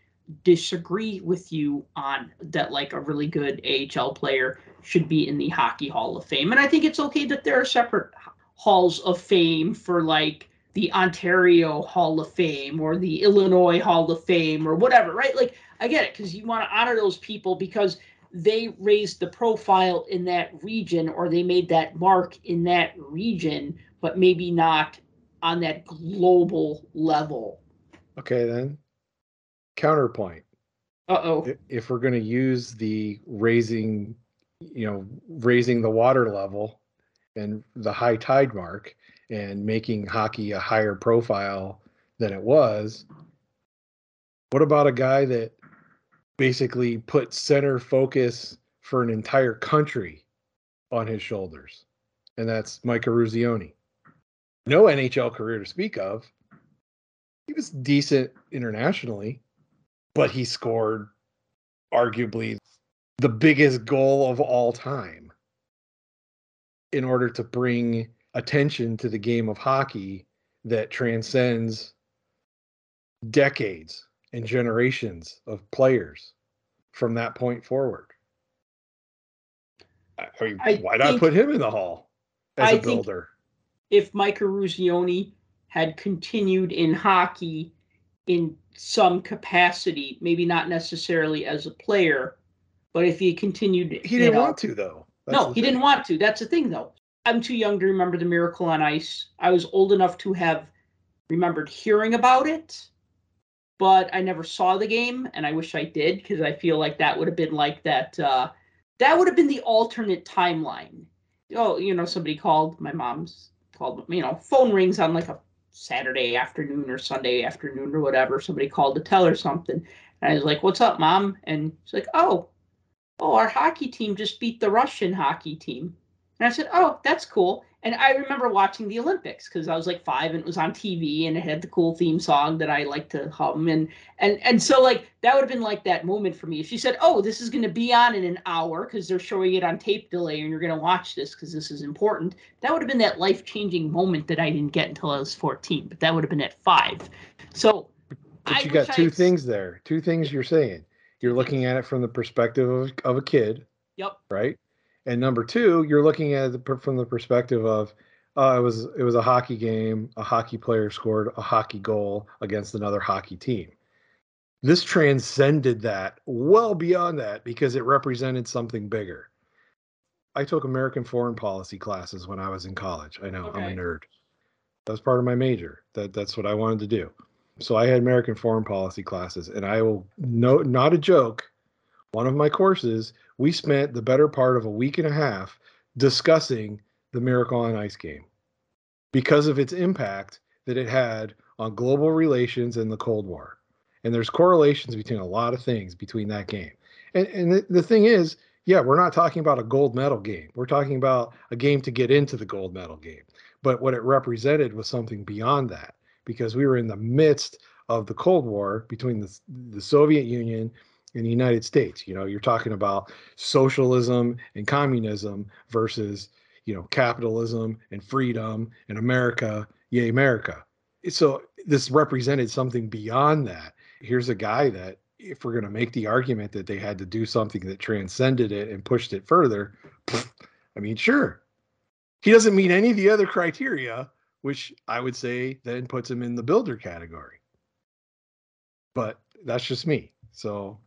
disagree with you on that. Like a really good AHL player should be in the Hockey Hall of Fame, and I think it's okay that there are separate halls of fame for like the Ontario Hall of Fame or the Illinois Hall of Fame or whatever, right? Like I get it because you want to honor those people because they raised the profile in that region or they made that mark in that region, but maybe not on that global level.
Okay, then. Counterpoint.
Uh oh.
If we're going to use the raising, you know, raising the water level and the high tide mark and making hockey a higher profile than it was, what about a guy that basically put center focus for an entire country on his shoulders? And that's Mike Eruzione. No NHL career to speak of. He was decent internationally, but he scored arguably the biggest goal of all time in order to bring attention to the game of hockey that transcends decades and generations of players from that point forward. I mean,
I
why not put him in the hall as
I
a builder?
If Mike Eruzione had continued in hockey in some capacity, maybe not necessarily as a player, but if he continued,
He didn't
know-
want to though. That's
no, he
thing.
didn't want to. That's the thing, though. I'm too young to remember the Miracle on Ice. I was old enough to have remembered hearing about it, but I never saw the game, and I wish I did because I feel like that would have been like that. Uh, that would have been the alternate timeline. Oh, you know, somebody called. My mom's called. You know, phone rings on like a Saturday afternoon or Sunday afternoon or whatever. Somebody called to tell her something, and I was like, "What's up, mom?" And she's like, "Oh, oh, our hockey team just beat the Russian hockey team." And I said, "Oh, that's cool." And I remember watching the Olympics because I was like five and it was on TV and it had the cool theme song that I like to hum and and and so like that would have been like that moment for me. If she said, "Oh, this is going to be on in an hour because they're showing it on tape delay and you're going to watch this because this is important," that would have been that life changing moment that I didn't get until I was 14. But that would have been at five. So,
But
I
you got two
I-
things there. Two things you're saying. You're looking at it from the perspective of, of a kid,
Yep.
right? And number two, you're looking at it from the perspective of uh, it was it was a hockey game. A hockey player scored a hockey goal against another hockey team. This transcended that well beyond that because it represented something bigger. I took American foreign policy classes when I was in college. I know I'm a nerd. That was part of my major. That that's what I wanted to do. So I had American foreign policy classes, and I will no not a joke. One of my courses, we spent the better part of a week and a half discussing the Miracle on Ice game because of its impact that it had on global relations and the Cold War. And there's correlations between a lot of things between that game. And and the, the thing is, yeah, we're not talking about a gold medal game. We're talking about a game to get into the gold medal game. But what it represented was something beyond that because we were in the midst of the Cold War between the, the Soviet Union and the United States. You know, you're talking about socialism and communism versus, you know, capitalism and freedom and America, yay, America. So this represented something beyond that. Here's a guy that, if we're going to make the argument that they had to do something that transcended it and pushed it further, I mean, sure. He doesn't meet any of the other criteria, which I would say then puts him in the builder category. But that's just me. So,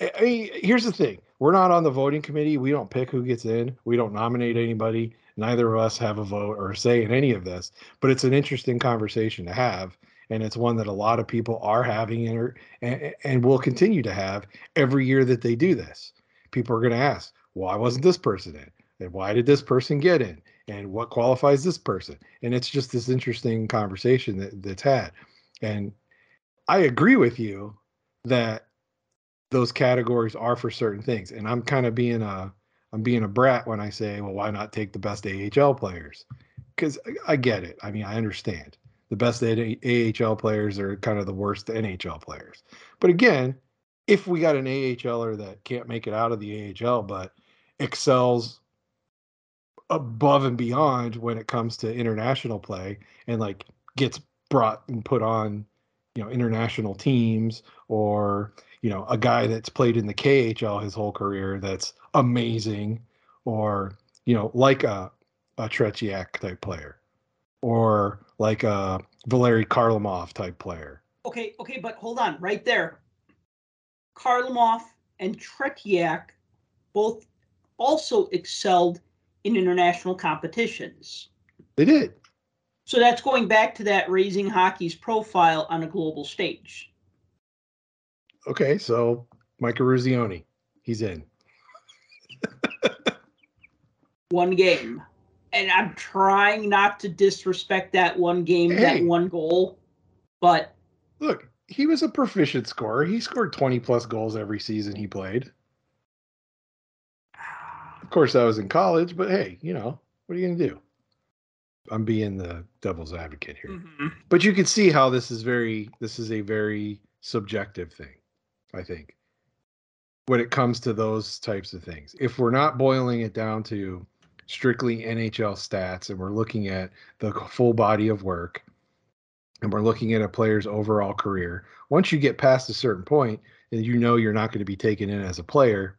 I mean, here's the thing: we're not on the voting committee. We don't pick who gets in. We don't nominate anybody. Neither of us have a vote or say in any of this. But it's an interesting conversation to have, and it's one that a lot of people are having and are, and, and will continue to have every year that they do this. People are going to ask, "Why wasn't this person in? And why did this person get in? And what qualifies this person?" And it's just this interesting conversation that, that's had. And I agree with you that those categories are for certain things. And I'm kind of being a I'm being a brat when I say, well, why not take the best AHL players? Because I get it. I mean, I understand the best AHL players are kind of the worst NHL players. But again, if we got an AHLer that can't make it out of the AHL but excels above and beyond when it comes to international play and like gets brought and put on you know international teams or you know a guy that's played in the KHL his whole career that's amazing or you know like a a Tretiak type player or like a Valery Kharlamov type player.
Okay, okay, but hold on, right there. Kharlamov and Tretiak both also excelled in international competitions.
They did.
So that's going back to that raising hockey's profile on a global stage.
Okay, so Mike Eruzione, he's in.
One game. And I'm trying not to disrespect that one game,
Hey.
that one goal, but
Look, he was a proficient scorer. He scored 20 plus goals every season he played. Of course, that was in college, but hey, you know, what are you going to do? I'm being the devil's advocate here.
Mhm.
But you can see how this is very this is a very subjective thing, I think. When it comes to those types of things. If we're not boiling it down to strictly NHL stats and we're looking at the full body of work and we're looking at a player's overall career, once you get past a certain point and you know you're not going to be taken in as a player,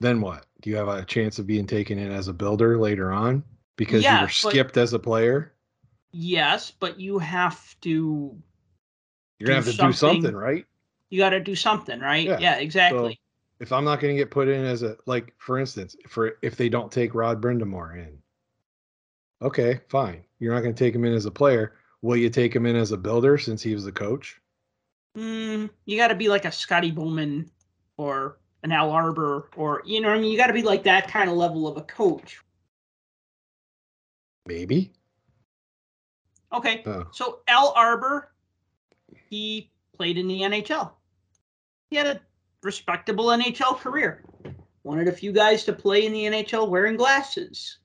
then what? Do you have a chance of being taken in as a builder later on because
Yeah,
you were skipped as a player?
yes, but you have to
You're gonna have to do
something.
something, right?
You got to do something, right?
Yeah,
Yeah, exactly.
If I'm not going to get put in as a like, for instance, for if they don't take Rod Brind'Amour in, okay, fine. You're not going to take him in as a player. Will you take him in as a builder since he was a coach?
Mm, you got to be like a Scotty Bowman or an Al Arbour, or you know, what I mean, you got to be like that kind of level of a coach.
Maybe.
Okay,
Oh.
so Al Arbour, he played in the NHL. He had a respectable NHL career. One of the few guys to play in the NHL wearing glasses,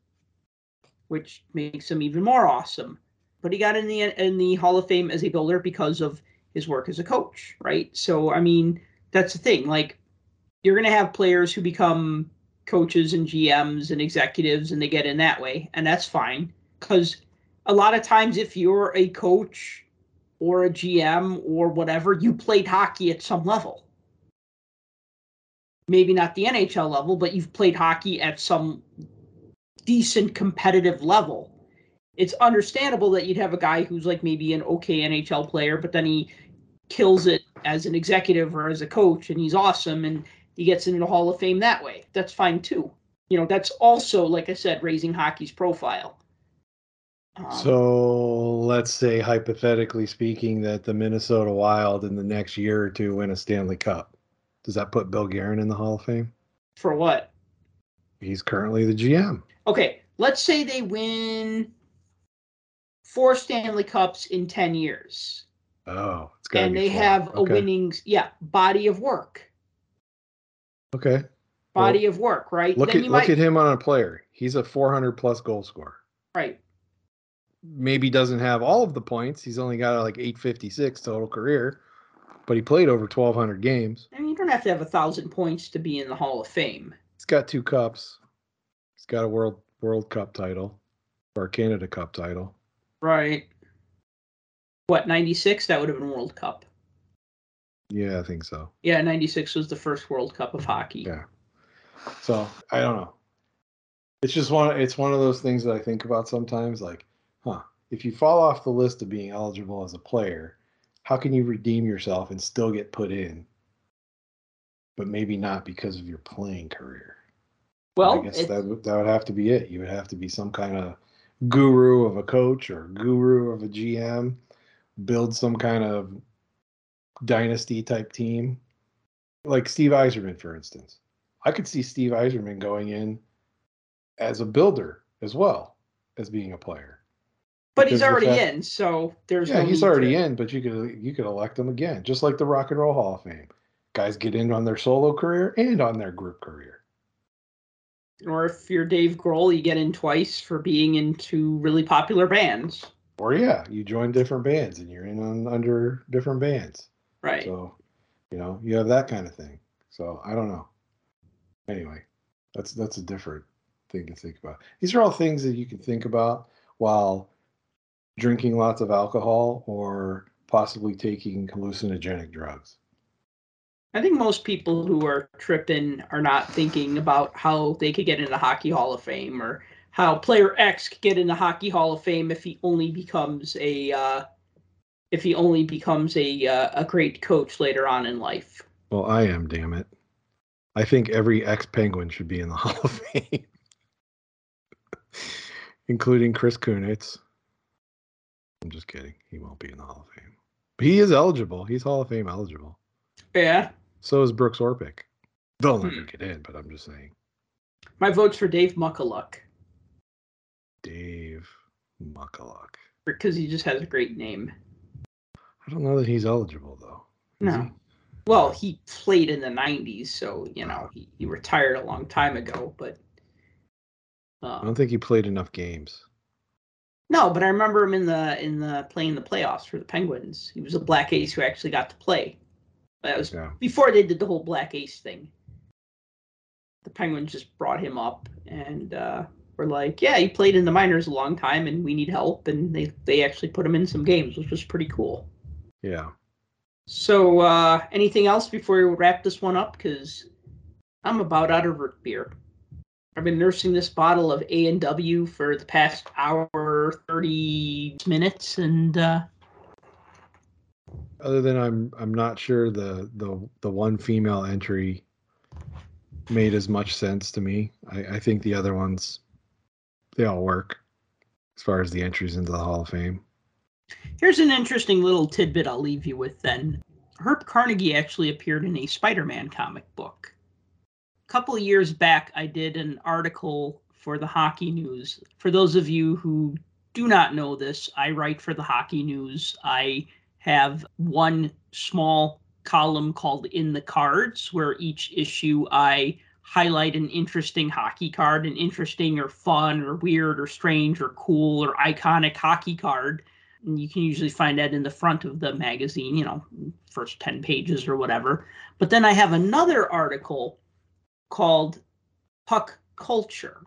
which makes him even more awesome. But he got in the in the Hall of Fame as a builder because of his work as a coach, right? So I mean, that's the thing. Like, you're gonna have players who become coaches and GMs and executives, and they get in that way, and that's fine because a lot of times if you're a coach or a GM or whatever, you played hockey at some level. Maybe not the NHL level, but you've played hockey at some decent competitive level. It's understandable that you'd have a guy who's like maybe an okay NHL player, but then he kills it as an executive or as a coach and he's awesome and he gets into the Hall of Fame that way. That's fine too. You know, that's also, like I said, raising hockey's profile. Um,
So let's say, hypothetically speaking, that the Minnesota Wild in the next year or two win a Stanley Cup. Does that put Bill Guerin in the Hall of Fame?
for what?
He's currently the GM.
Okay, let's say they win four Stanley Cups in 10 years
Oh, it's got.
and they have a winning yeah, body of work.
Okay.
Body of work, right?
Look
then
at
you
look
might
at him on a player. He's a 400 plus goal scorer.
right.
Maybe doesn't have all of the points. He's only got like 856 total career, but he played over 1,200 games.
I mean, you don't have to have a thousand points to be in the Hall of Fame.
He's got two cups. He's got a world World Cup title or a Canada Cup title.
Right. What, 96? That would have been World Cup.
Yeah, I think so.
Yeah, 96 was the first World Cup of hockey.
Yeah. So I don't know. It's just one. It's one of those things that I think about sometimes. Like, huh? If you fall off the list of being eligible as a player, how can you redeem yourself and still get put in? But maybe not because of your playing career.
Well,
I guess that would- that would have to be it. You would have to be some kind of guru of a coach or guru of a GM, build some kind of dynasty type team, like Steve Yzerman, for instance. I could see Steve Yzerman going in as a builder as well as being a player.
But he's
because of the
already
fact-
in, so there's
Yeah,
no
he's already
to-
in, but you could you could elect him again, just like the Rock and Roll Hall of Fame. Guys get in on their solo career and on their group career.
Or if you're Dave Grohl, you get in twice for being in two really popular bands.
Or yeah, you join different bands and you're in on under different bands.
Right.
So, you know, you have that kind of thing. So I don't know. Anyway, that's that's a different thing to think about. These are all things that you can think about while drinking lots of alcohol or possibly taking hallucinogenic drugs.
I think most people who are tripping are not thinking about how they could get in the Hockey Hall of Fame or how player X could get in the Hockey Hall of Fame if he only becomes a uh, if he only becomes a uh, a great coach later on in life.
Well, I am, damn it. I think every ex Penguin should be in the Hall of Fame, including Chris Kunitz. I'm just kidding. He won't be in the Hall of Fame. But he is eligible. He's Hall of Fame eligible.
Yeah,
So is Brooks Orpik. They'll never
Hmm.
get in, but I'm just saying.
my vote's for Dave Michayluk
Dave Michayluk.
because he just has a great name.
I don't know that he's eligible though. Is
No.
he?
Well, he played in the '90s, so you know he, he retired a long time ago. But
I don't think he played enough games.
No, but I remember him in the in the playing the playoffs for the Penguins. He was a black ace who actually got to play. That was
Yeah.
before they did the whole black ace thing. The Penguins just brought him up and uh, were like, "Yeah, he played in the minors a long time, and we need help." And they they actually put him in some games, which was pretty cool.
Yeah.
So, uh, anything else before we wrap this one up? Because I'm about out of root beer. I've been nursing this bottle of A and W for the past hour, thirty minutes, and uh,
Other than I'm I'm not sure the the the one female entry made as much sense to me. I, I think the other ones they all work as far as the entries into the Hall of Fame.
here's an interesting little tidbit I'll leave you with. Then Herb Carnegie actually appeared in a Spider-Man comic book. Couple years back, I did an article for the Hockey News. For those of you who do not know this, I write for the Hockey News. I have one small column called In the Cards, where each issue I highlight an interesting hockey card, an interesting or fun or weird or strange or cool or iconic hockey card. And you can usually find that in the front of the magazine, you know, first 10 pages or whatever. But then I have another article called Puck Culture.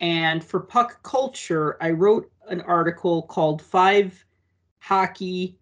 And for Puck Culture, I wrote an article called Five Hockey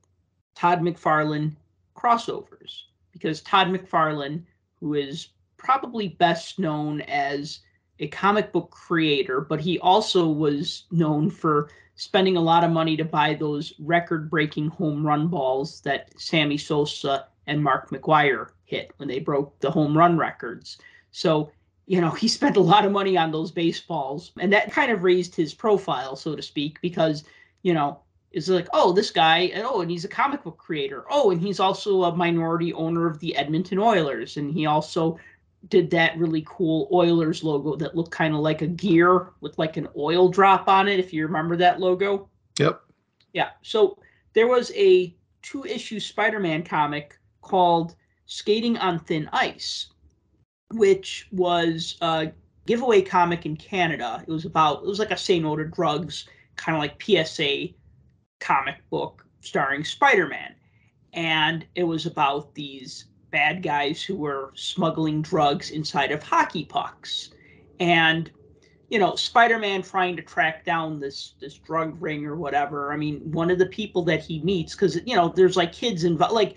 Todd McFarlane Crossovers. Because Todd McFarlane, who is probably best known as a comic book creator, but he also was known for spending a lot of money to buy those record breaking home run balls that Sammy Sosa and Mark McGwire hit when they broke the home run records. So, you know, he spent a lot of money on those baseballs, and that kind of raised his profile, so to speak, because, you know, it's like, oh, this guy, and oh, and he's a comic book creator. Oh, and he's also a minority owner of the Edmonton Oilers, and he also did that really cool Oilers logo that looked kind of like a gear with like an oil drop on it, if you remember that logo.
Yep.
Yeah. So there was a two issue Spider Man comic called Skating on Thin Ice, which was a giveaway comic in Canada. It was about, it was like a No to Drugs, kind of like PSA comic book starring Spider Man. And it was about these bad guys who were smuggling drugs inside of hockey pucks. And you know, Spider-Man trying to track down this this drug ring or whatever. I mean, one of the people that he meets cuz you know, there's like kids involved like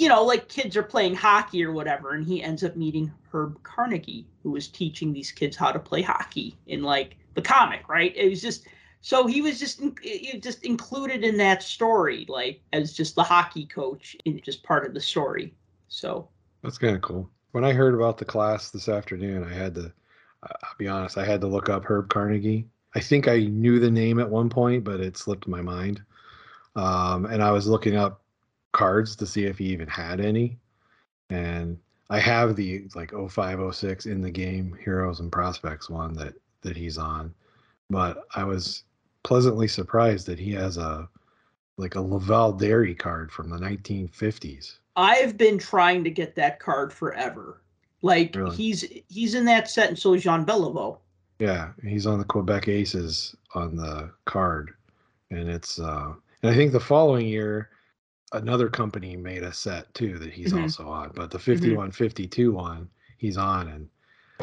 you know, like kids are playing hockey or whatever and he ends up meeting Herb Carnegie who was teaching these kids how to play hockey in like the comic, right? It was just so he was just just included in that story like as just the hockey coach in just part of the story so
that's kind of cool. When I heard about the class this afternoon, I had to, I'll be honest, I had to look up Herb Carnegie. I think I knew the name at one point, but it slipped my mind. Um, and I was looking up cards to see if he even had any. And I have the like 0506 in the game Heroes and Prospects one that that he's on. But I was pleasantly surprised that he has a like a Laval Dairy card from the 1950s.
I've been trying to get that card forever. Like really? he's he's in that set, and so is Jean Beliveau.
Yeah, he's on the Quebec Aces on the card, and it's uh, and I think the following year, another company made a set too that he's mm-hmm. also on. But the mm-hmm. 51 52 one he's on, and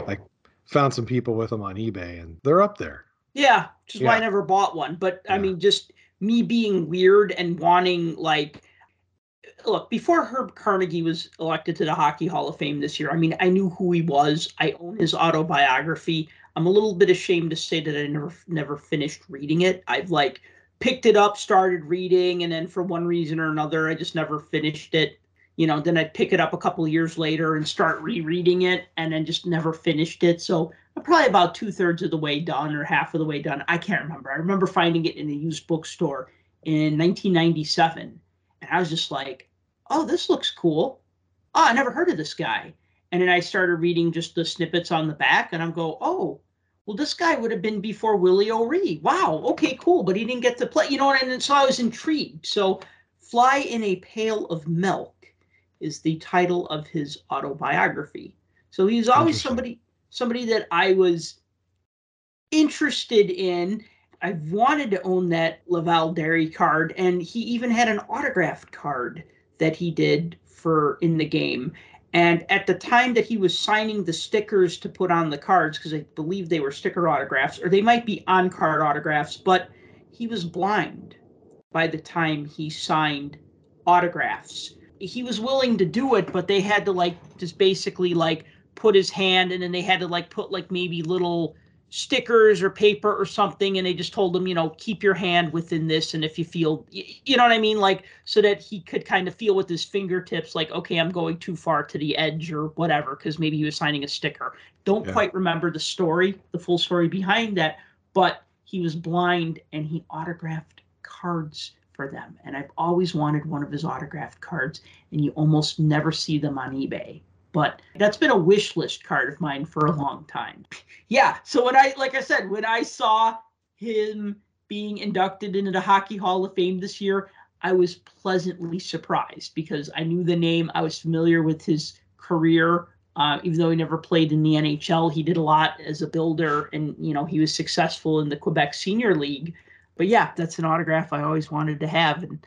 I found some people with him on eBay, and they're up there.
Yeah, which is yeah. why I never bought one. But yeah. I mean, just me being weird and wanting like look, before Herb Carnegie was elected to the Hockey Hall of Fame this year, I mean, I knew who he was. I own his autobiography. I'm a little bit ashamed to say that I never never finished reading it. I've like picked it up, started reading, and then for one reason or another, I just never finished it. You know, then I'd pick it up a couple years later and start rereading it, and then just never finished it. So I'm probably about two thirds of the way done or half of the way done. I can't remember. I remember finding it in a used bookstore in 1997, and I was just like, oh, this looks cool. Oh, I never heard of this guy. And then I started reading just the snippets on the back, and I'm go, oh, well, this guy would have been before Willie O'Ree. Wow, okay, cool, but he didn't get to play. You know, and so I was intrigued. So, "Fly in a Pail of Milk" is the title of his autobiography. So he's always somebody somebody that I was interested in. I wanted to own that Laval Dairy card, and he even had an autographed card that he did for in the game. And at the time that he was signing the stickers to put on the cards, because I believe they were sticker autographs, or they might be on card autographs, but he was blind by the time he signed autographs. He was willing to do it, but they had to like just basically like put his hand and then they had to like put like maybe little stickers or paper or something and they just told him you know keep your hand within this and if you feel you know what i mean like so that he could kind of feel with his fingertips like okay i'm going too far to the edge or whatever because maybe he was signing a sticker don't yeah. quite remember the story the full story behind that but he was blind and he autographed cards for them. And I've always wanted one of his autographed cards, and you almost never see them on eBay. But that's been a wish list card of mine for a long time. yeah. So when I, like I said, when I saw him being inducted into the Hockey Hall of Fame this year, I was pleasantly surprised because I knew the name. I was familiar with his career. Uh, even though he never played in the NHL, he did a lot as a builder, and you know he was successful in the Quebec Senior League. But yeah, that's an autograph I always wanted to have, and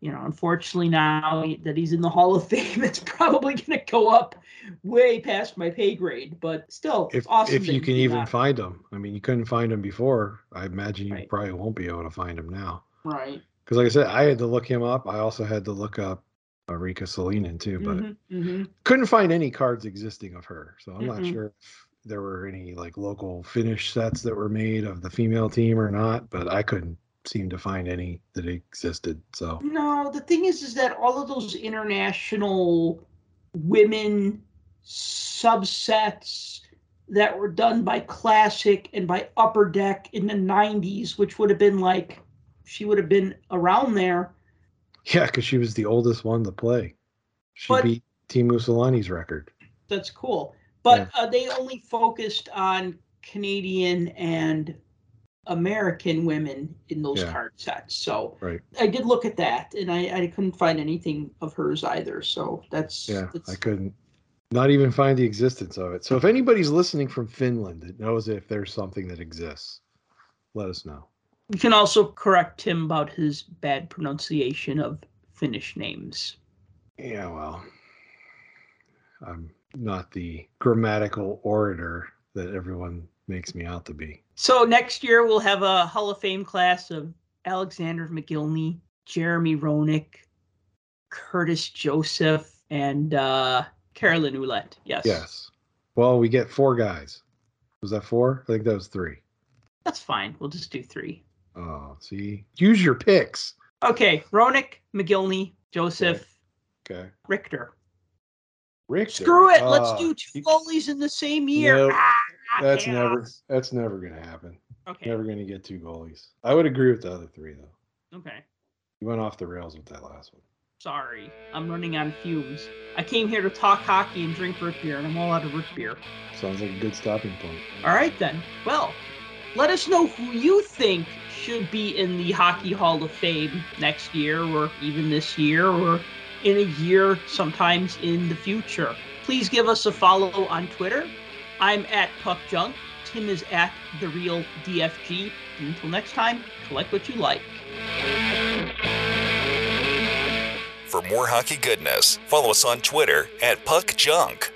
you know, unfortunately now that he's in the Hall of Fame, it's probably going to go up way past my pay grade. But still,
if
awesome
if you can even
that.
find him. I mean, you couldn't find him before. I imagine you
Right.
probably won't be able to find him now.
right.
Because, like I said, I had to look him up. I also had to look up uh, Riikka Sallinen too, but
Mhm, mhm.
couldn't find any cards existing of her. So I'm not
Mm-mm.
sure if there were any like local Finnish sets that were made of the female team or not, but I couldn't seem to find any that existed. So
No, the thing is, is that all of those international women subsets that were done by Classic and by Upper Deck in the '90s, which would have been like, she would have been around there.
yeah, because she was the oldest one to play. She
But-
beat Teemu Selanne's record.
That's cool. But uh, they only focused on Canadian and American women in those
Yeah.
card sets. So
Right.
I did look at that, and I, I couldn't find anything of hers either. So that's
Yeah,
that's,
I couldn't not even find the existence of it. So if anybody's listening from Finland that knows if there's something that exists, let us know.
You can also correct him about his bad pronunciation of Finnish names.
Yeah, well, I'm not the grammatical orator that everyone makes me out to be.
So next year we'll have a Hall of Fame class of Alexander Mogilny, Jeremy Roenick, Curtis Joseph, and uh, Caroline Ouellette. Yes.
Yes. Well, we get four guys. Was that four? I think that was three.
That's fine. We'll just do three.
Oh, see, use your picks.
Okay. Roenick, Mogilny, Joseph,
Okay.
Richter.
Rick.
Screw it. Let's
Ah,
do two goalies in the same year.
Nope.
Ah,
That's never. That's never gonna happen.
Okay.
Never gonna get two goalies. I would agree with the other three though.
Okay.
You went off the rails with that last one.
Sorry, I'm running on fumes. I came here to talk hockey and drink root beer, and I'm all out of root beer.
Sounds like a good stopping point.
All right, then. Well, let us know who you think should be in the Hockey Hall of Fame next year, or even this year, or in a year sometimes in the future. Please give us a follow on Twitter. I'm at Puck Junk. Tim is at The Real DFG. And until next time, collect what you like.
For more hockey goodness, follow us on Twitter at Puck Junk.